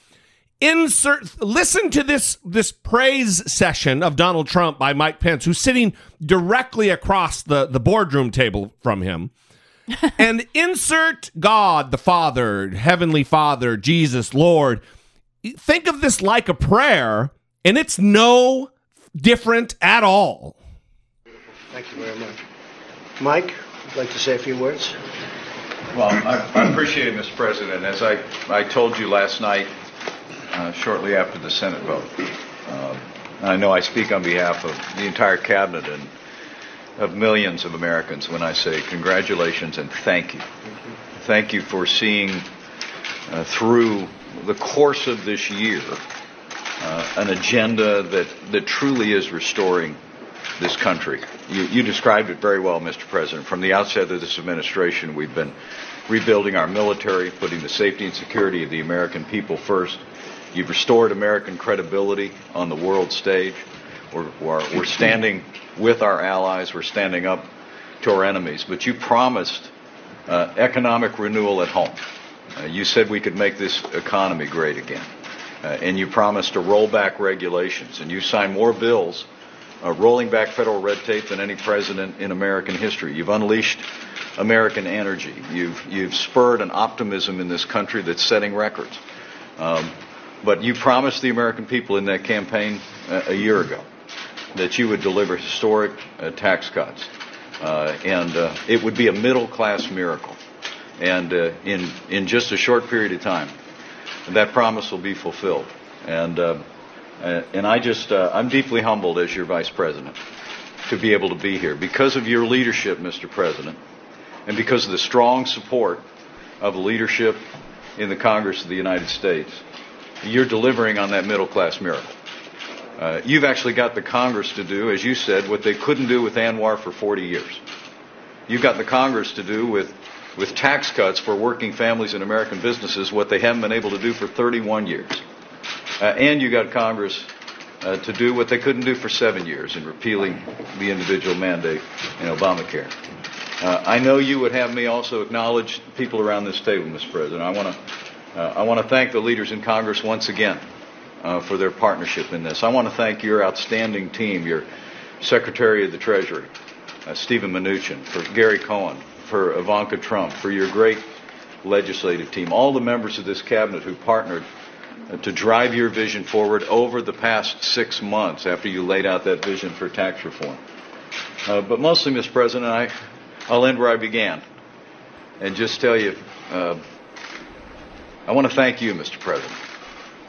Insert listen to this this praise session of Donald Trump by Mike Pence, who's sitting directly across the, the boardroom table from him. and insert God the Father, Heavenly Father, Jesus, Lord. Think of this like a prayer, and it's no different at all. Thank you very much. Mike, would like to say a few words? Well, I, I appreciate it, Mr. President. As I, I told you last night, uh, shortly after the Senate vote, uh, I know I speak on behalf of the entire cabinet and of millions of Americans when I say congratulations and thank you. Thank you for seeing uh, through the course of this year uh, an agenda that, that truly is restoring this country. You, you described it very well, Mr. President. From the outset of this administration, we've been rebuilding our military, putting the safety and security of the American people first. You've restored American credibility on the world stage. We're, we're, we're standing with our allies. We're standing up to our enemies. But you promised uh, economic renewal at home. Uh, you said we could make this economy great again. Uh, and you promised to roll back regulations. And you signed more bills uh, rolling back federal red tape than any president in American history. You've unleashed American energy. You've, you've spurred an optimism in this country that's setting records. Um, but you promised the American people in that campaign uh, a year ago that you would deliver historic uh, tax cuts. Uh, and uh, it would be a middle class miracle. And uh, in, in just a short period of time, that promise will be fulfilled. And, uh, uh, and I just, I'm deeply humbled as your vice president to be able to be here because of your leadership, Mr. President, and because of the strong support of leadership in the Congress of the United States. You're delivering on that middle class miracle. Uh, you've actually got the Congress to do, as you said, what they couldn't do with ANWR for 40 years. You've got the Congress to do with, with tax cuts for working families and American businesses what they haven't been able to do for 31 years. Uh, and you got Congress uh, to do what they couldn't do for seven years in repealing the individual mandate in Obamacare. Uh, I know you would have me also acknowledge people around this table, Mr. President. I want to uh, I want to thank the leaders in Congress once again uh, for their partnership in this. I want to thank your outstanding team, your Secretary of the Treasury, uh, Stephen Mnuchin, for Gary Cohn, for Ivanka Trump, for your great legislative team, all the members of this cabinet who partnered uh, to drive your vision forward over the past six months after you laid out that vision for tax reform. Uh, but mostly, Mr. President, I, I'll end where I began and just tell you uh, I want to thank you, Mr. President.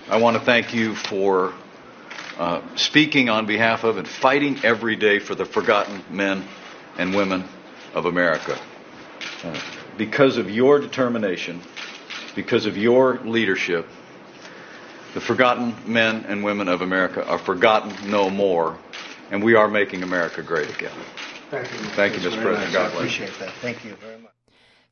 I want to thank you for uh, speaking on behalf of and fighting every day for the forgotten men and women of America. Uh, because of your determination, because of your leadership, the forgotten men and women of America are forgotten no more, and we are making America great again. Thank you. Thank you, Mr. President. God I bless. appreciate that. Thank you very much.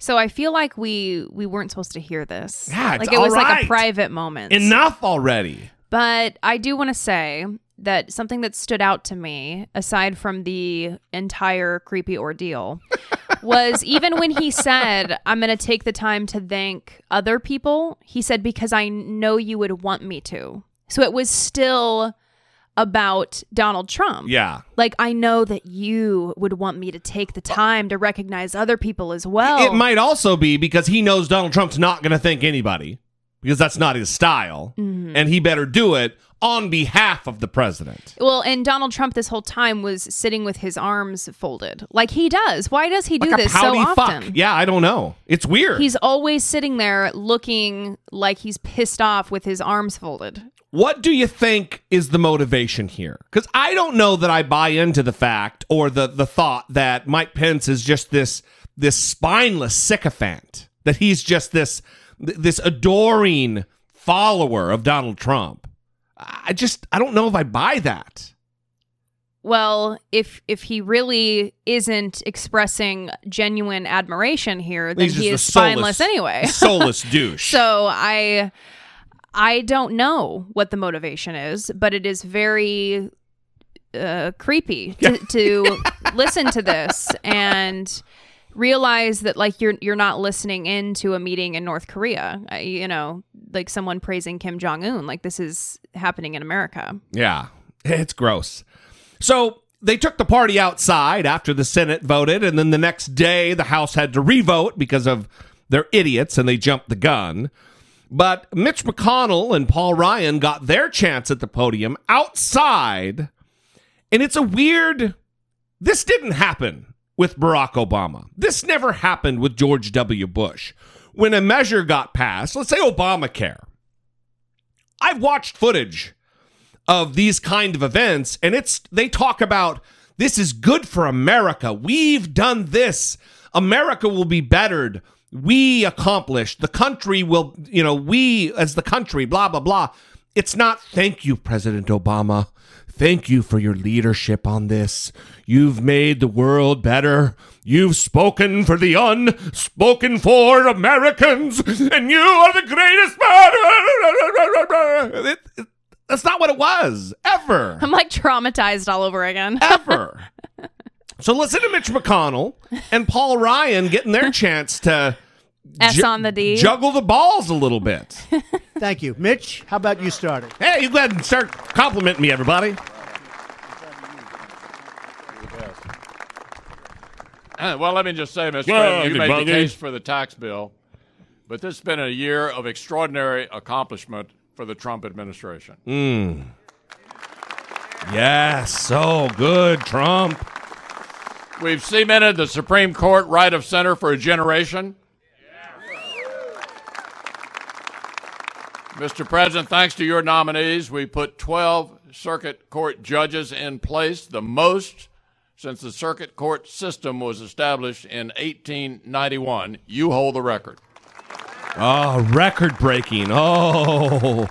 So I feel like we we weren't supposed to hear this. Yeah, it's like it was all like a private moment. Enough already. But I do want to say that something that stood out to me, aside from the entire creepy ordeal, was even when he said, I'm going to take the time to thank other people, he said, because I know you would want me to. So it was still about Donald Trump. Yeah. Like, I know that you would want me to take the time to recognize other people as well. It might also be because he knows Donald Trump's not going to thank anybody because that's not his style. Mhm. And he better do it on behalf of the president. Well, and Donald Trump this whole time was sitting with his arms folded, like he does. Why does he do Like this so often? fuck. Yeah, I don't know. It's weird. He's always sitting there looking like he's pissed off with his arms folded. What do you think is the motivation here? Because I don't know that I buy into the fact or the the thought that Mike Pence is just this this spineless sycophant. That he's just this this adoring follower of Donald Trump. I just I don't know if I buy that. Well, if if he really isn't expressing genuine admiration here, then He's he is a soulless- spineless anyway. soulless douche. So I I don't know what the motivation is, but it is very uh, creepy to, to listen to this and realize that like you're you're not listening in to a meeting in North Korea. Uh, you know, like someone praising Kim Jong Un. Like this is happening in America. Yeah, it's gross. So they took the party outside after the Senate voted, and then the next day the House had to revote because of they're idiots and they jumped the gun. But Mitch McConnell and Paul Ryan got their chance at the podium outside, and it's a weird. This didn't happen with Barack Obama. This never happened with George W. Bush. When a measure got passed, let's say Obamacare, I've watched footage of these kind of events and it's they talk about this is good for America. We've done this. America will be bettered. We accomplished. The country will, you know, we as the country, blah, blah, blah. It's not thank you, President Obama. Thank you for your leadership on this. You've made the world better. You've spoken for the unspoken for Americans, and you are the greatest man. It- it- that's not what it was, ever. I'm like traumatized all over again. Ever. So listen to Mitch McConnell and Paul Ryan getting their chance to S ju- on the D. juggle the balls a little bit. Thank you. Mitch, how about you starting? Hey, you go ahead and start complimenting me, everybody. well, let me just say, Mr. Yeah, President, you made everybody. the case for the tax bill, but this has been a year of extraordinary accomplishment for the Trump administration. Mm. Yes, so good, Trump. We've cemented the Supreme Court right of center for a generation. Mr. President, thanks to your nominees, we put 12 circuit court judges in place, the most since the circuit court system was established in 1891. You hold the record. Ah, oh, record breaking. Oh.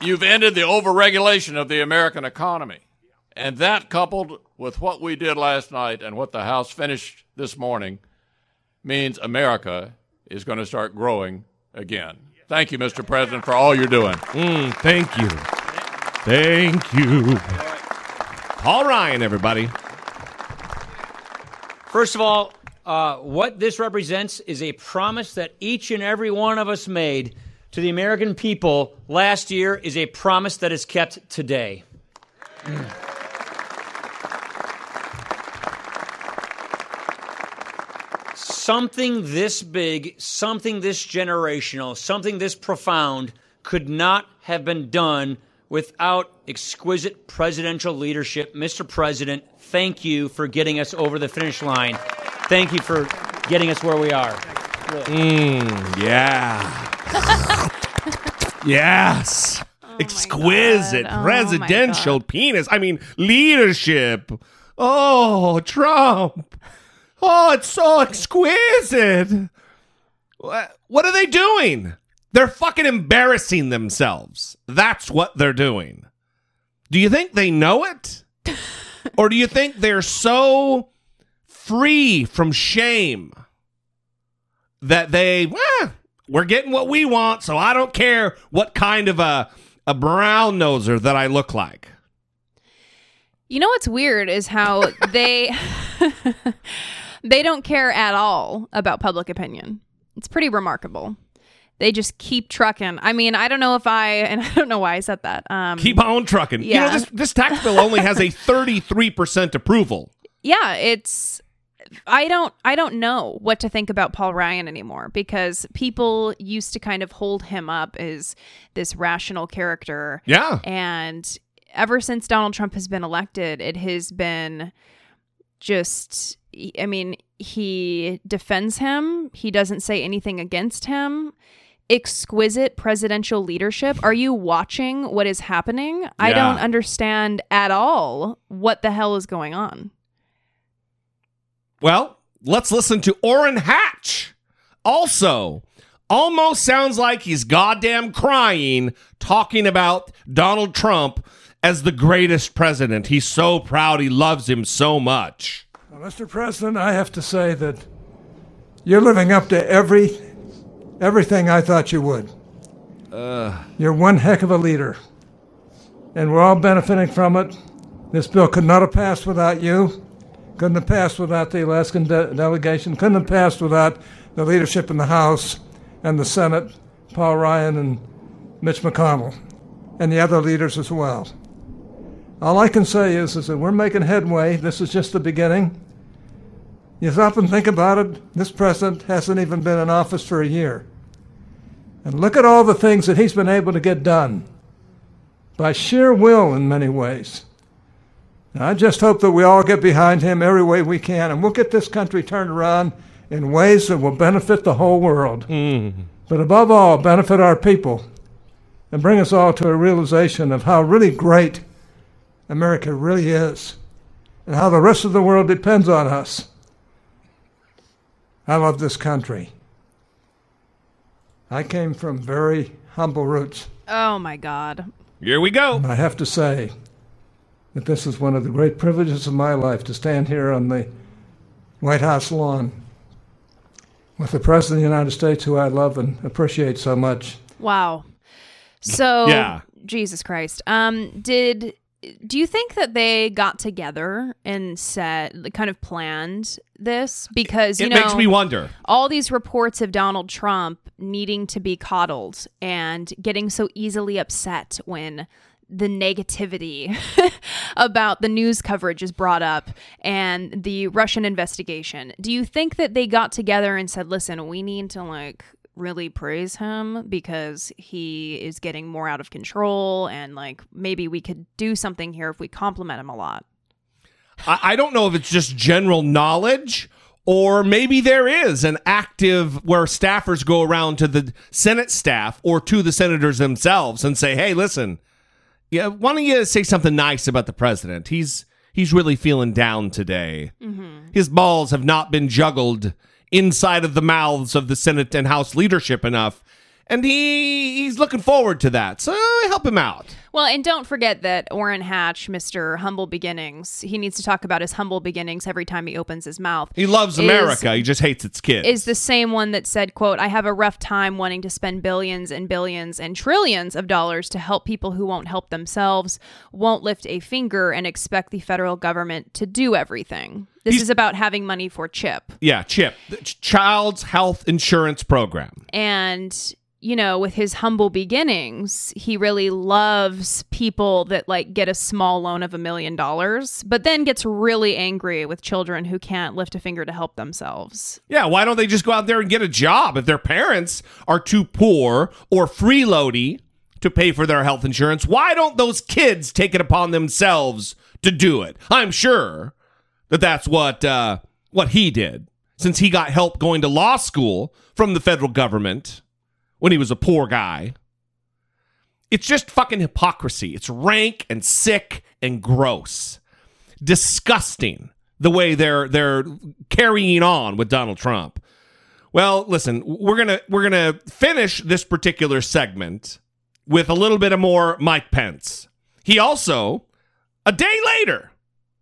You've ended the overregulation of the American economy. And that, coupled with what we did last night and what the House finished this morning, means America is going to start growing again. Thank you, Mr. President, for all you're doing. Mm, thank you. Thank you. Paul Ryan, everybody. First of all, uh, what this represents is a promise that each and every one of us made to the American people last year is a promise that is kept today. something this big, something this generational, something this profound could not have been done without exquisite presidential leadership. Mr. President, thank you for getting us over the finish line. Thank you for getting us where we are. Mm, yeah. yes. Exquisite Oh, presidential penis. I mean, leadership. Oh, Trump. Oh, it's so exquisite. What, what are they doing? They're fucking embarrassing themselves. That's what they're doing. Do you think they know it? or do you think they're so free from shame that they, "Eh, we're getting what we want, so I don't care what kind of a, a brown noser that I look like? You know what's weird is how they they don't care at all about public opinion. It's pretty remarkable. They just keep trucking. I mean, I don't know if I and I don't know why I said that. Um Keep on trucking. You know, Yeah. this, this tax bill only has a 33% approval. yeah, it's I don't I don't know what to think about Paul Ryan anymore because people used to kind of hold him up as this rational character. Yeah. And ever since Donald Trump has been elected, it has been just I mean, he defends him. He doesn't say anything against him. Exquisite presidential leadership. Are you watching what is happening? I don't understand at all what the hell is going on. Well, let's listen to Orrin Hatch. Also, almost sounds like he's goddamn crying talking about Donald Trump as the greatest president. He's so proud. He loves him so much. Well, Mr. President, I have to say that you're living up to every everything I thought you would. Uh, You're one heck of a leader, and we're all benefiting from it. This bill could not have passed without you. Couldn't have passed without the Alaskan de- delegation. Couldn't have passed without the leadership in the House and the Senate, Paul Ryan and Mitch McConnell, and the other leaders as well. All I can say is, is that we're making headway. This is just the beginning. You stop and think about it. This president hasn't even been in office for a year. And look at all the things that he's been able to get done by sheer will in many ways. And I just hope that we all get behind him every way we can, and we'll get this country turned around in ways that will benefit the whole world. Mm-hmm. But above all, benefit our people and bring us all to a realization of how really great America really is and how the rest of the world depends on us. I love this country. I came from very humble roots. Oh my god. Here we go. And I have to say that this is one of the great privileges of my life to stand here on the White House lawn with the President of the United States, who I love and appreciate so much. Wow. So Yeah. Jesus Christ. Um did do you think that they got together and said kind of planned this because you It know makes me wonder. all these reports of Donald Trump needing to be coddled and getting so easily upset when the negativity about the news coverage is brought up and the Russian investigation. Do you think that they got together and said, "Listen, we need to like really praise him because he is getting more out of control and like maybe we could do something here if we compliment him a lot." I, I don't know if it's just general knowledge or maybe there is an active where staffers go around to the Senate staff or to the senators themselves and say, "Hey, listen, yeah, why don't you say something nice about the president? He's he's really feeling down today. Mm-hmm. His balls have not been juggled inside of the mouths of the Senate and House leadership enough." And he he's looking forward to that. So help him out. Well, and don't forget that Orrin Hatch, Mr. Humble Beginnings, he needs to talk about his humble beginnings every time he opens his mouth. He loves is- America. he just hates its kids. Is the same one that said, quote, I have a rough time wanting to spend billions and billions and trillions of dollars to help people who won't help themselves, won't lift a finger, and expect the federal government to do everything. This is about having money for CHIP. yeah, CHIP, Child's Health Insurance Program. and you know with his humble beginnings he really loves people that like get a small loan of a million dollars but then gets really angry with children who can't lift a finger to help themselves Yeah, why don't they just go out there and get a job if their parents are too poor or freeloady to pay for their health insurance? Why don't those kids take it upon themselves to do it? I'm sure that that's what uh, what he did since he got help going to law school from the federal government when he was a poor guy. It's just fucking hypocrisy. It's rank and sick and gross. Disgusting the way they're they're carrying on with Donald Trump. Well, listen, we're going to we're going to finish this particular segment with a little bit of more Mike Pence. He also a day later.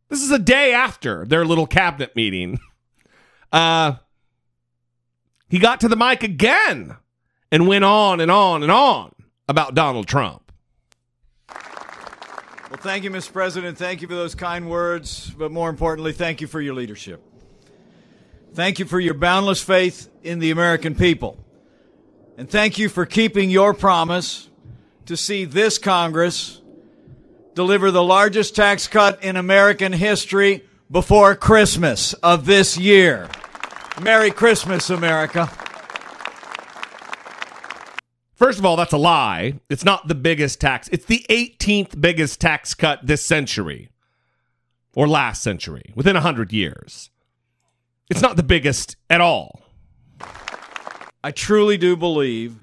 This is a day after their little cabinet meeting. Uh he got to the mic again and went on and on and on about Donald Trump. Well, thank you, Mr. President. Thank you for those kind words, but more importantly, thank you for your leadership. Thank you for your boundless faith in the American people. And thank you for keeping your promise to see this Congress deliver the largest tax cut in American history before Christmas of this year. Merry Christmas, America. First of all, that's a lie. It's not the biggest tax. It's the 18th biggest tax cut this century or last century, within 100 years. It's not the biggest at all. I truly do believe,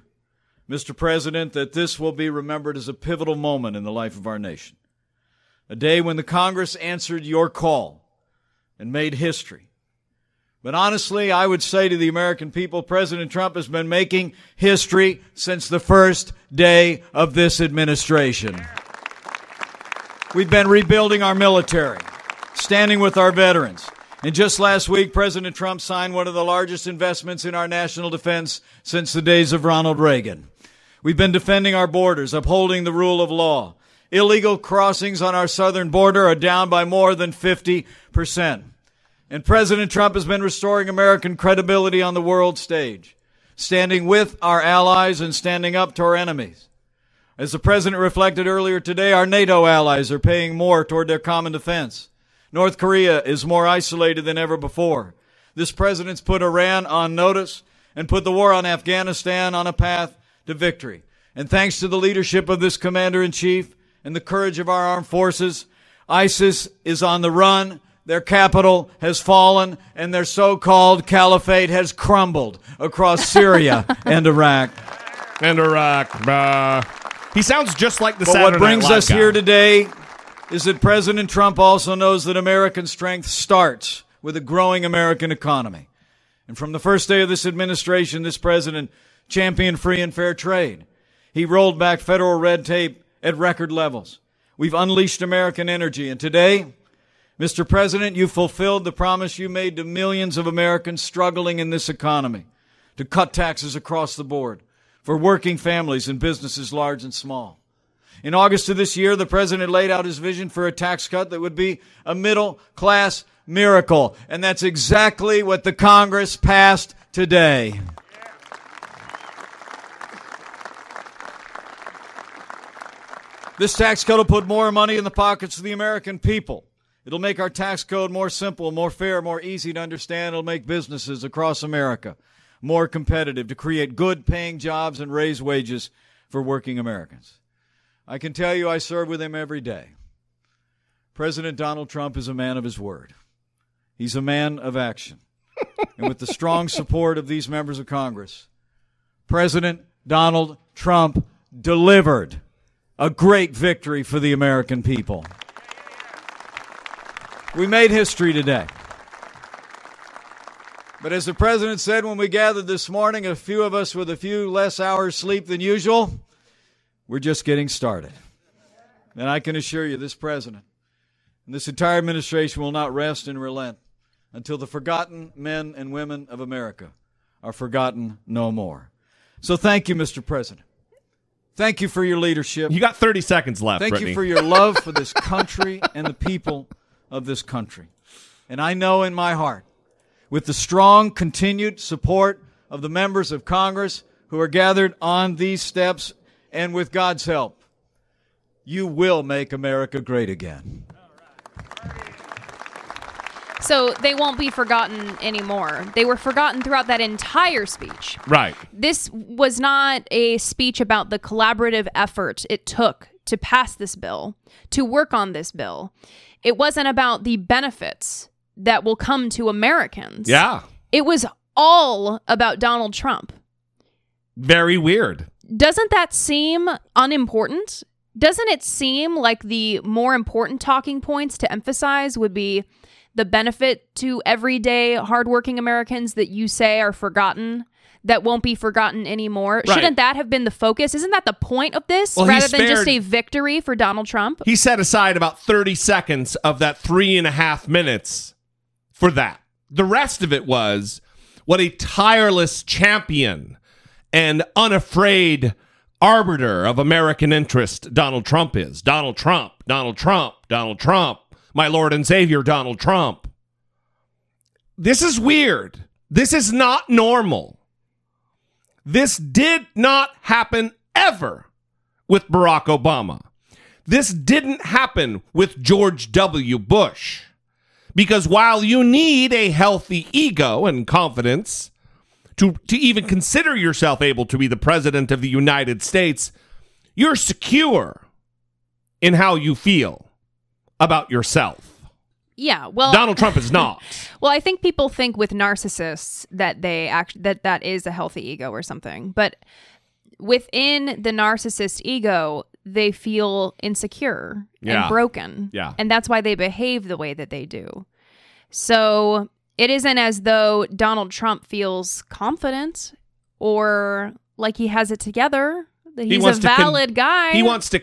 Mr. President, that this will be remembered as a pivotal moment in the life of our nation. A day when the Congress answered your call and made history. But honestly, I would say to the American people, President Trump has been making history since the first day of this administration. We've been rebuilding our military, standing with our veterans. And just last week, President Trump signed one of the largest investments in our national defense since the days of Ronald Reagan. We've been defending our borders, upholding the rule of law. Illegal crossings on our southern border are down by more than 50%. And President Trump has been restoring American credibility on the world stage, standing with our allies and standing up to our enemies. As the President reflected earlier today, our NATO allies are paying more toward their common defense. North Korea is more isolated than ever before. This President's put Iran on notice and put the war on Afghanistan on a path to victory. And thanks to the leadership of this Commander in Chief and the courage of our armed forces, ISIS is on the run. Their capital has fallen and their so-called caliphate has crumbled across Syria and Iraq. And Iraq. Uh, he sounds just like the but Saturday what brings Night us guy. here today is that President Trump also knows that American strength starts with a growing American economy. And from the first day of this administration, this president championed free and fair trade. He rolled back federal red tape at record levels. We've unleashed American energy. And today, Mr. President, you fulfilled the promise you made to millions of Americans struggling in this economy to cut taxes across the board for working families and businesses large and small. In August of this year, the president laid out his vision for a tax cut that would be a middle class miracle. And that's exactly what the Congress passed today. This tax cut will put more money in the pockets of the American people. It'll make our tax code more simple, more fair, more easy to understand. It'll make businesses across America more competitive to create good paying jobs and raise wages for working Americans. I can tell you I serve with him every day. President Donald Trump is a man of his word. He's a man of action. and with the strong support of these members of Congress, President Donald Trump delivered a great victory for the American people. We made history today. But as the president said when we gathered this morning, a few of us with a few less hours sleep than usual, we're just getting started. And I can assure you, this president and this entire administration will not rest and relent until the forgotten men and women of America are forgotten no more. So thank you, Mr. President. Thank you for your leadership. You got 30 seconds left. Thank Brittany. you for your love for this country and the people of this country. And I know in my heart, with the strong continued support of the members of Congress who are gathered on these steps, and with God's help, you will make America great again. So they won't be forgotten anymore. They were forgotten throughout that entire speech. Right. This was not a speech about the collaborative effort it took to pass this bill, to work on this bill. It wasn't about the benefits that will come to Americans. Yeah. It was all about Donald Trump. Very weird. Doesn't that seem unimportant? Doesn't it seem like the more important talking points to emphasize would be the benefit to everyday hardworking Americans that you say are forgotten? That won't be forgotten anymore. Right. Shouldn't that have been the focus? Isn't that the point of this Well, he rather than just a victory for Donald Trump? He set aside about 30 seconds of that three and a half minutes for that. The rest of it was what a tireless champion and unafraid arbiter of American interest Donald Trump is. Donald Trump, Donald Trump, Donald Trump, my Lord and Savior, Donald Trump. This is weird. This is not normal. This did not happen ever with Barack Obama. This didn't happen with George W. Bush. Because while you need a healthy ego and confidence to, to even consider yourself able to be the president of the United States, you're secure in how you feel about yourself. Yeah, well, Donald Trump is not. Well, I think people think with narcissists that they act that that is a healthy ego or something. But within the narcissist ego, they feel insecure Yeah. and broken. Yeah. And that's why they behave the way that they do. So, it isn't as though Donald Trump feels confident or like he has it together, that He he's a wants to con- valid guy. He wants to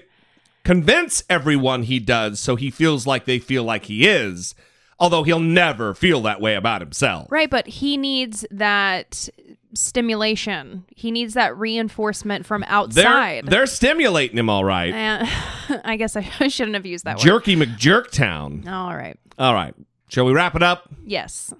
convince everyone he does so he feels like they feel like he is, although he'll never feel that way about himself. Right, but he needs that stimulation. He needs that reinforcement from They're, outside. they're stimulating him all right. Eh, and I guess I shouldn't have used that word. Jerky McJerktown. All right. All right. Shall we wrap it up? Yes.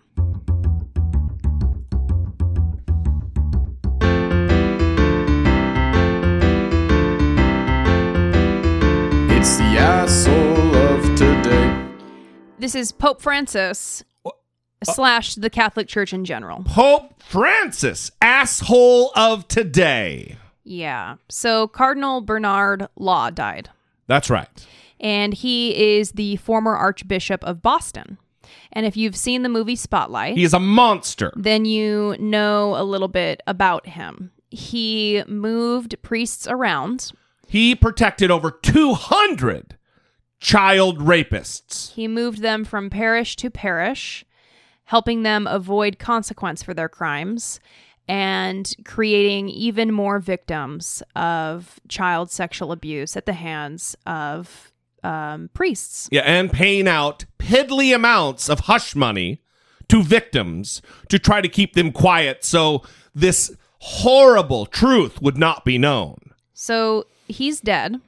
It's the asshole of today. This is Pope Francis slash the Catholic Church in general. Pope Francis, asshole of today. Yeah. So Cardinal Bernard Law died, That's right. and he is the former Archbishop of Boston. And if you've seen the movie Spotlight, He is a monster. then you know a little bit about him. He moved priests around. He protected over 200 child rapists. He moved them from parish to parish, helping them avoid consequence for their crimes and creating even more victims of child sexual abuse at the hands of um, priests. Yeah, and paying out piddly amounts of hush money to victims to try to keep them quiet so this horrible truth would not be known. So he's dead.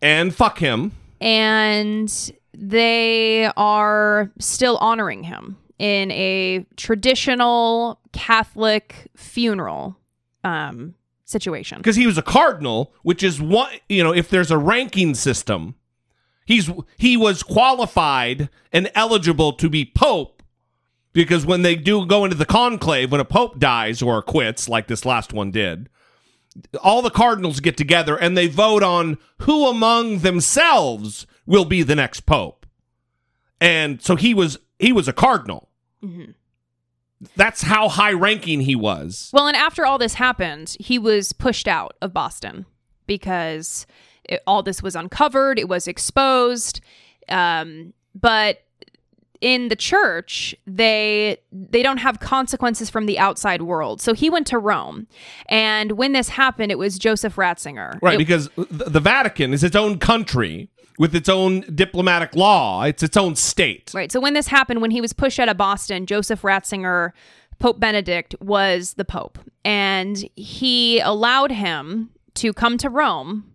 And fuck him. and they are still honoring him in a traditional Catholic funeral um, situation. because he was a cardinal, which is one. You know, if there's a ranking system, he's he was qualified and eligible to be pope because when they do go into the conclave, when a pope dies or quits, like this last one did, all the cardinals get together and they vote on who among themselves will be the next pope. And so he was he was a cardinal. Mhm. That's how high ranking he was. Well, and after all this happened, he was pushed out of Boston because it, all this was uncovered, it was exposed. Um, but in the church they they don't have consequences from the outside world so he went to rome and when this happened it was joseph ratzinger Right, It- because the Vatican is its own country with its own diplomatic law. It's its own state. Right. So when this happened, when he was pushed out of Boston, Joseph Ratzinger, Pope Benedict, was the Pope. And he allowed him to come to Rome.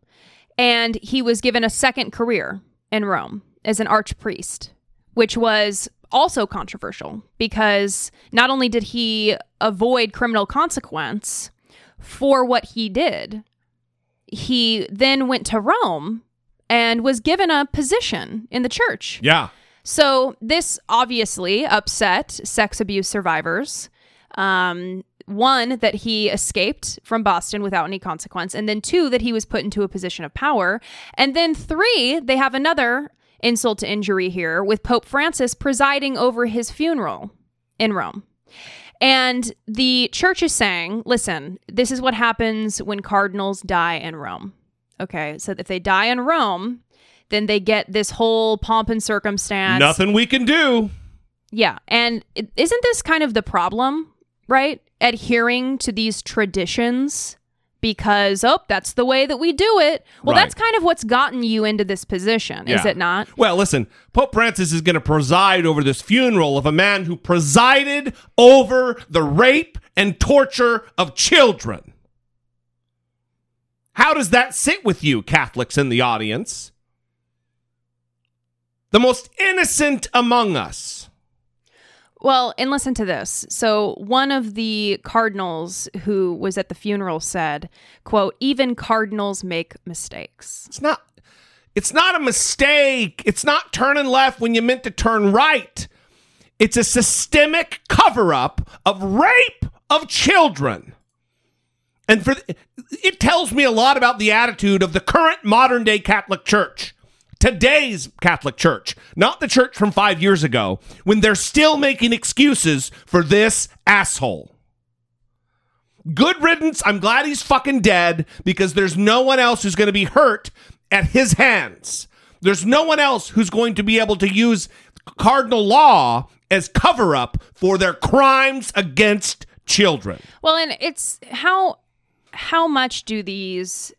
And he was given a second career in Rome as an archpriest, which was also controversial because not only did he avoid criminal consequence for what he did, he then went to Rome and was given a position in the church. Yeah. So this obviously upset sex abuse survivors. Um, one that he escaped from Boston without any consequence, and then two that he was put into a position of power, and then three they have another insult to injury here with Pope Francis presiding over his funeral in Rome. And the church is saying, listen, this is what happens when cardinals die in Rome. Okay, so if they die in Rome, then they get this whole pomp and circumstance. Nothing we can do. Yeah. And is isn't this kind of the problem, right? Adhering to these traditions because, oh, that's the way that we do it. Well, Right. that's kind of what's gotten you into this position, is it not? Well, listen, Pope Francis is going to preside over this funeral of a man who presided over the rape and torture of children. How does that sit with you, Catholics in the audience? The most innocent among us. Well, and listen to this. So, one of the cardinals who was at the funeral said, quote, even cardinals make mistakes. It's not it's not a mistake. It's not turning left when you meant to turn right. It's a systemic cover-up of rape of children. And for it tells me a lot about the attitude of the current modern day Catholic Church. Today's Catholic Church, not the church from 5 years ago, when they're still making excuses for this asshole. Good riddance. I'm glad he's fucking dead because there's no one else who's going to be hurt at his hands. There's no one else who's going to be able to use cardinal law as cover up for their crimes against children. Well, and it's how how much do these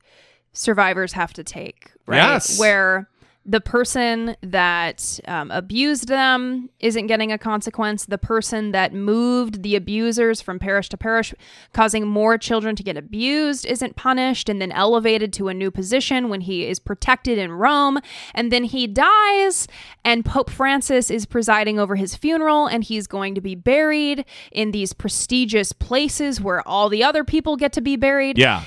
survivors have to take, right? Yes. Where the person that um, abused them isn't getting a consequence. The person that moved the abusers from parish to parish, causing more children to get abused, isn't punished and then elevated to a new position when he is protected in Rome. And then he dies, and Pope Francis is presiding over his funeral, and he's going to be buried in these prestigious places where all the other people get to be buried. Yeah.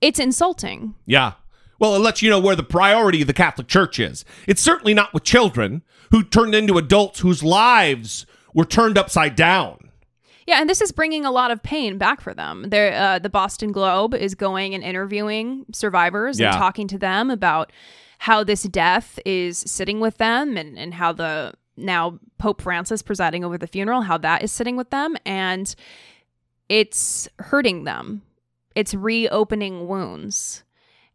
It's insulting. Yeah. Well, it lets you know where the priority of the Catholic Church is. It's certainly not with children who turned into adults whose lives were turned upside down. Yeah, and this is bringing a lot of pain back for them. Uh, the Boston Globe is going and interviewing survivors Yeah. and talking to them about how this death is sitting with them and, and how the now Pope Francis presiding over the funeral, how that is sitting with them. And it's hurting them, it's reopening wounds.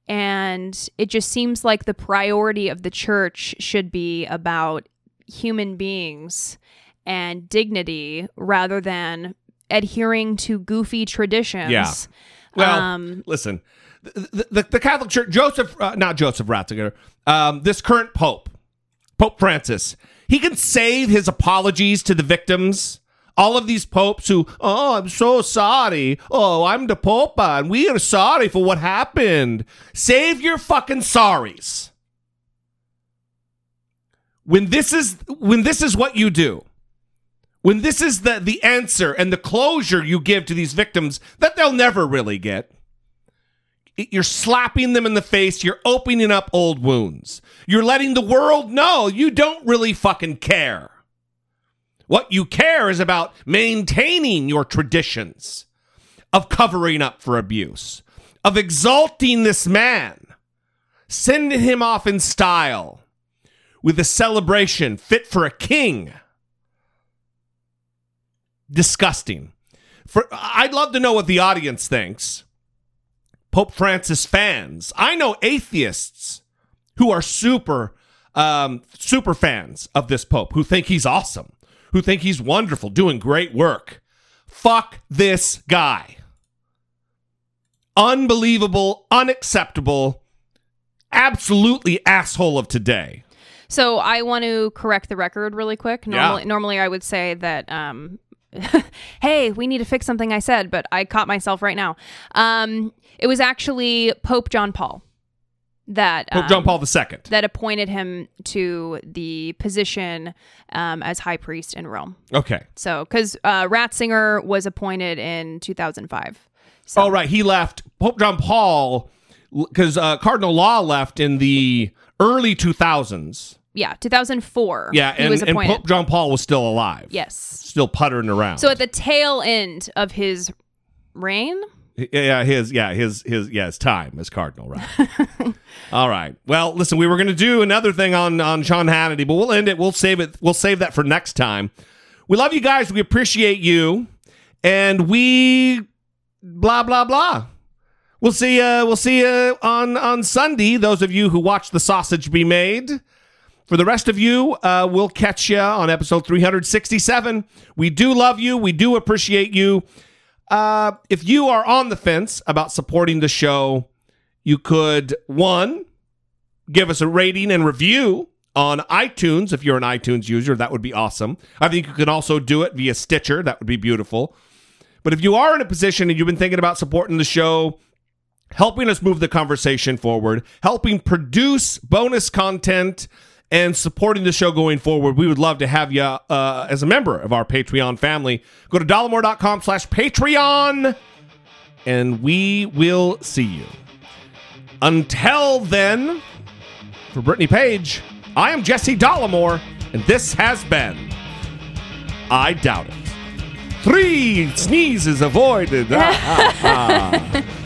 And it just seems like the priority of the church should be about human beings and dignity rather than adhering to goofy traditions. Yeah. Well, Um, listen, the, the, the Catholic Church, Joseph, uh, not Joseph Ratzinger, um, this current Pope, Pope Francis, he can save his apologies to the victims. All of these popes who, oh, I'm so sorry. Oh, I'm the Pope, and we are sorry for what happened. Save your fucking sorries. When this is when this is what you do, when this is the the answer and the closure you give to these victims that they'll never really get you're slapping them in the face you're opening up old wounds you're letting the world know you don't really fucking care what you care is about maintaining your traditions of covering up for abuse of exalting this man sending him off in style with a celebration fit for a king disgusting. For I'd love to know what the audience thinks. Pope Francis fans. I know atheists who are super um, super fans of this Pope who think he's awesome, who think he's wonderful, doing great work. Fuck this guy. Unbelievable, unacceptable, absolutely asshole of today. So I want to correct the record really quick. Yeah. Normally, normally I would say that, um, hey, we need to fix something I said, but I caught myself right now. Um, it was actually Pope John Paul that Pope um, John Paul II. that appointed him to the position um, as high priest in Rome. Okay. So, because uh, Ratzinger was appointed in 2005. Oh, right. He left Pope John Paul because uh, Cardinal Law left in the early 2000s. Yeah, 2004. Yeah, he and, was and. Pope John Paul was still alive. yes. Still puttering around. So at the tail end of his reign, yeah, his yeah, his his yeah, his time as cardinal, right? All right. Well, listen, we were going to do another thing on on Sean Hannity, but we'll end it. We'll save it. We'll save that for next time. We love you guys. We appreciate you, and we blah blah blah. We'll see. Uh, we'll see you on on Sunday. Those of you who watch the sausage be made. For the rest of you, uh, we'll catch you on episode 367. We do love you. We do appreciate you. Uh, if you are on the fence about supporting the show, you could, one, give us a rating and review on iTunes. If you're an iTunes user, that would be awesome. I think you can also do it via Stitcher. That would be beautiful. But if you are in a position and you've been thinking about supporting the show, helping us move the conversation forward, helping produce bonus content, and supporting the show going forward, we would love to have you uh, as a member of our Patreon family. Go to dollemore.com slash Patreon, and we will see you. Until then, for Brittany Page, I am Jesse Dollemore, and this has been I Doubt It. Three sneezes avoided. Ah, ah, ah.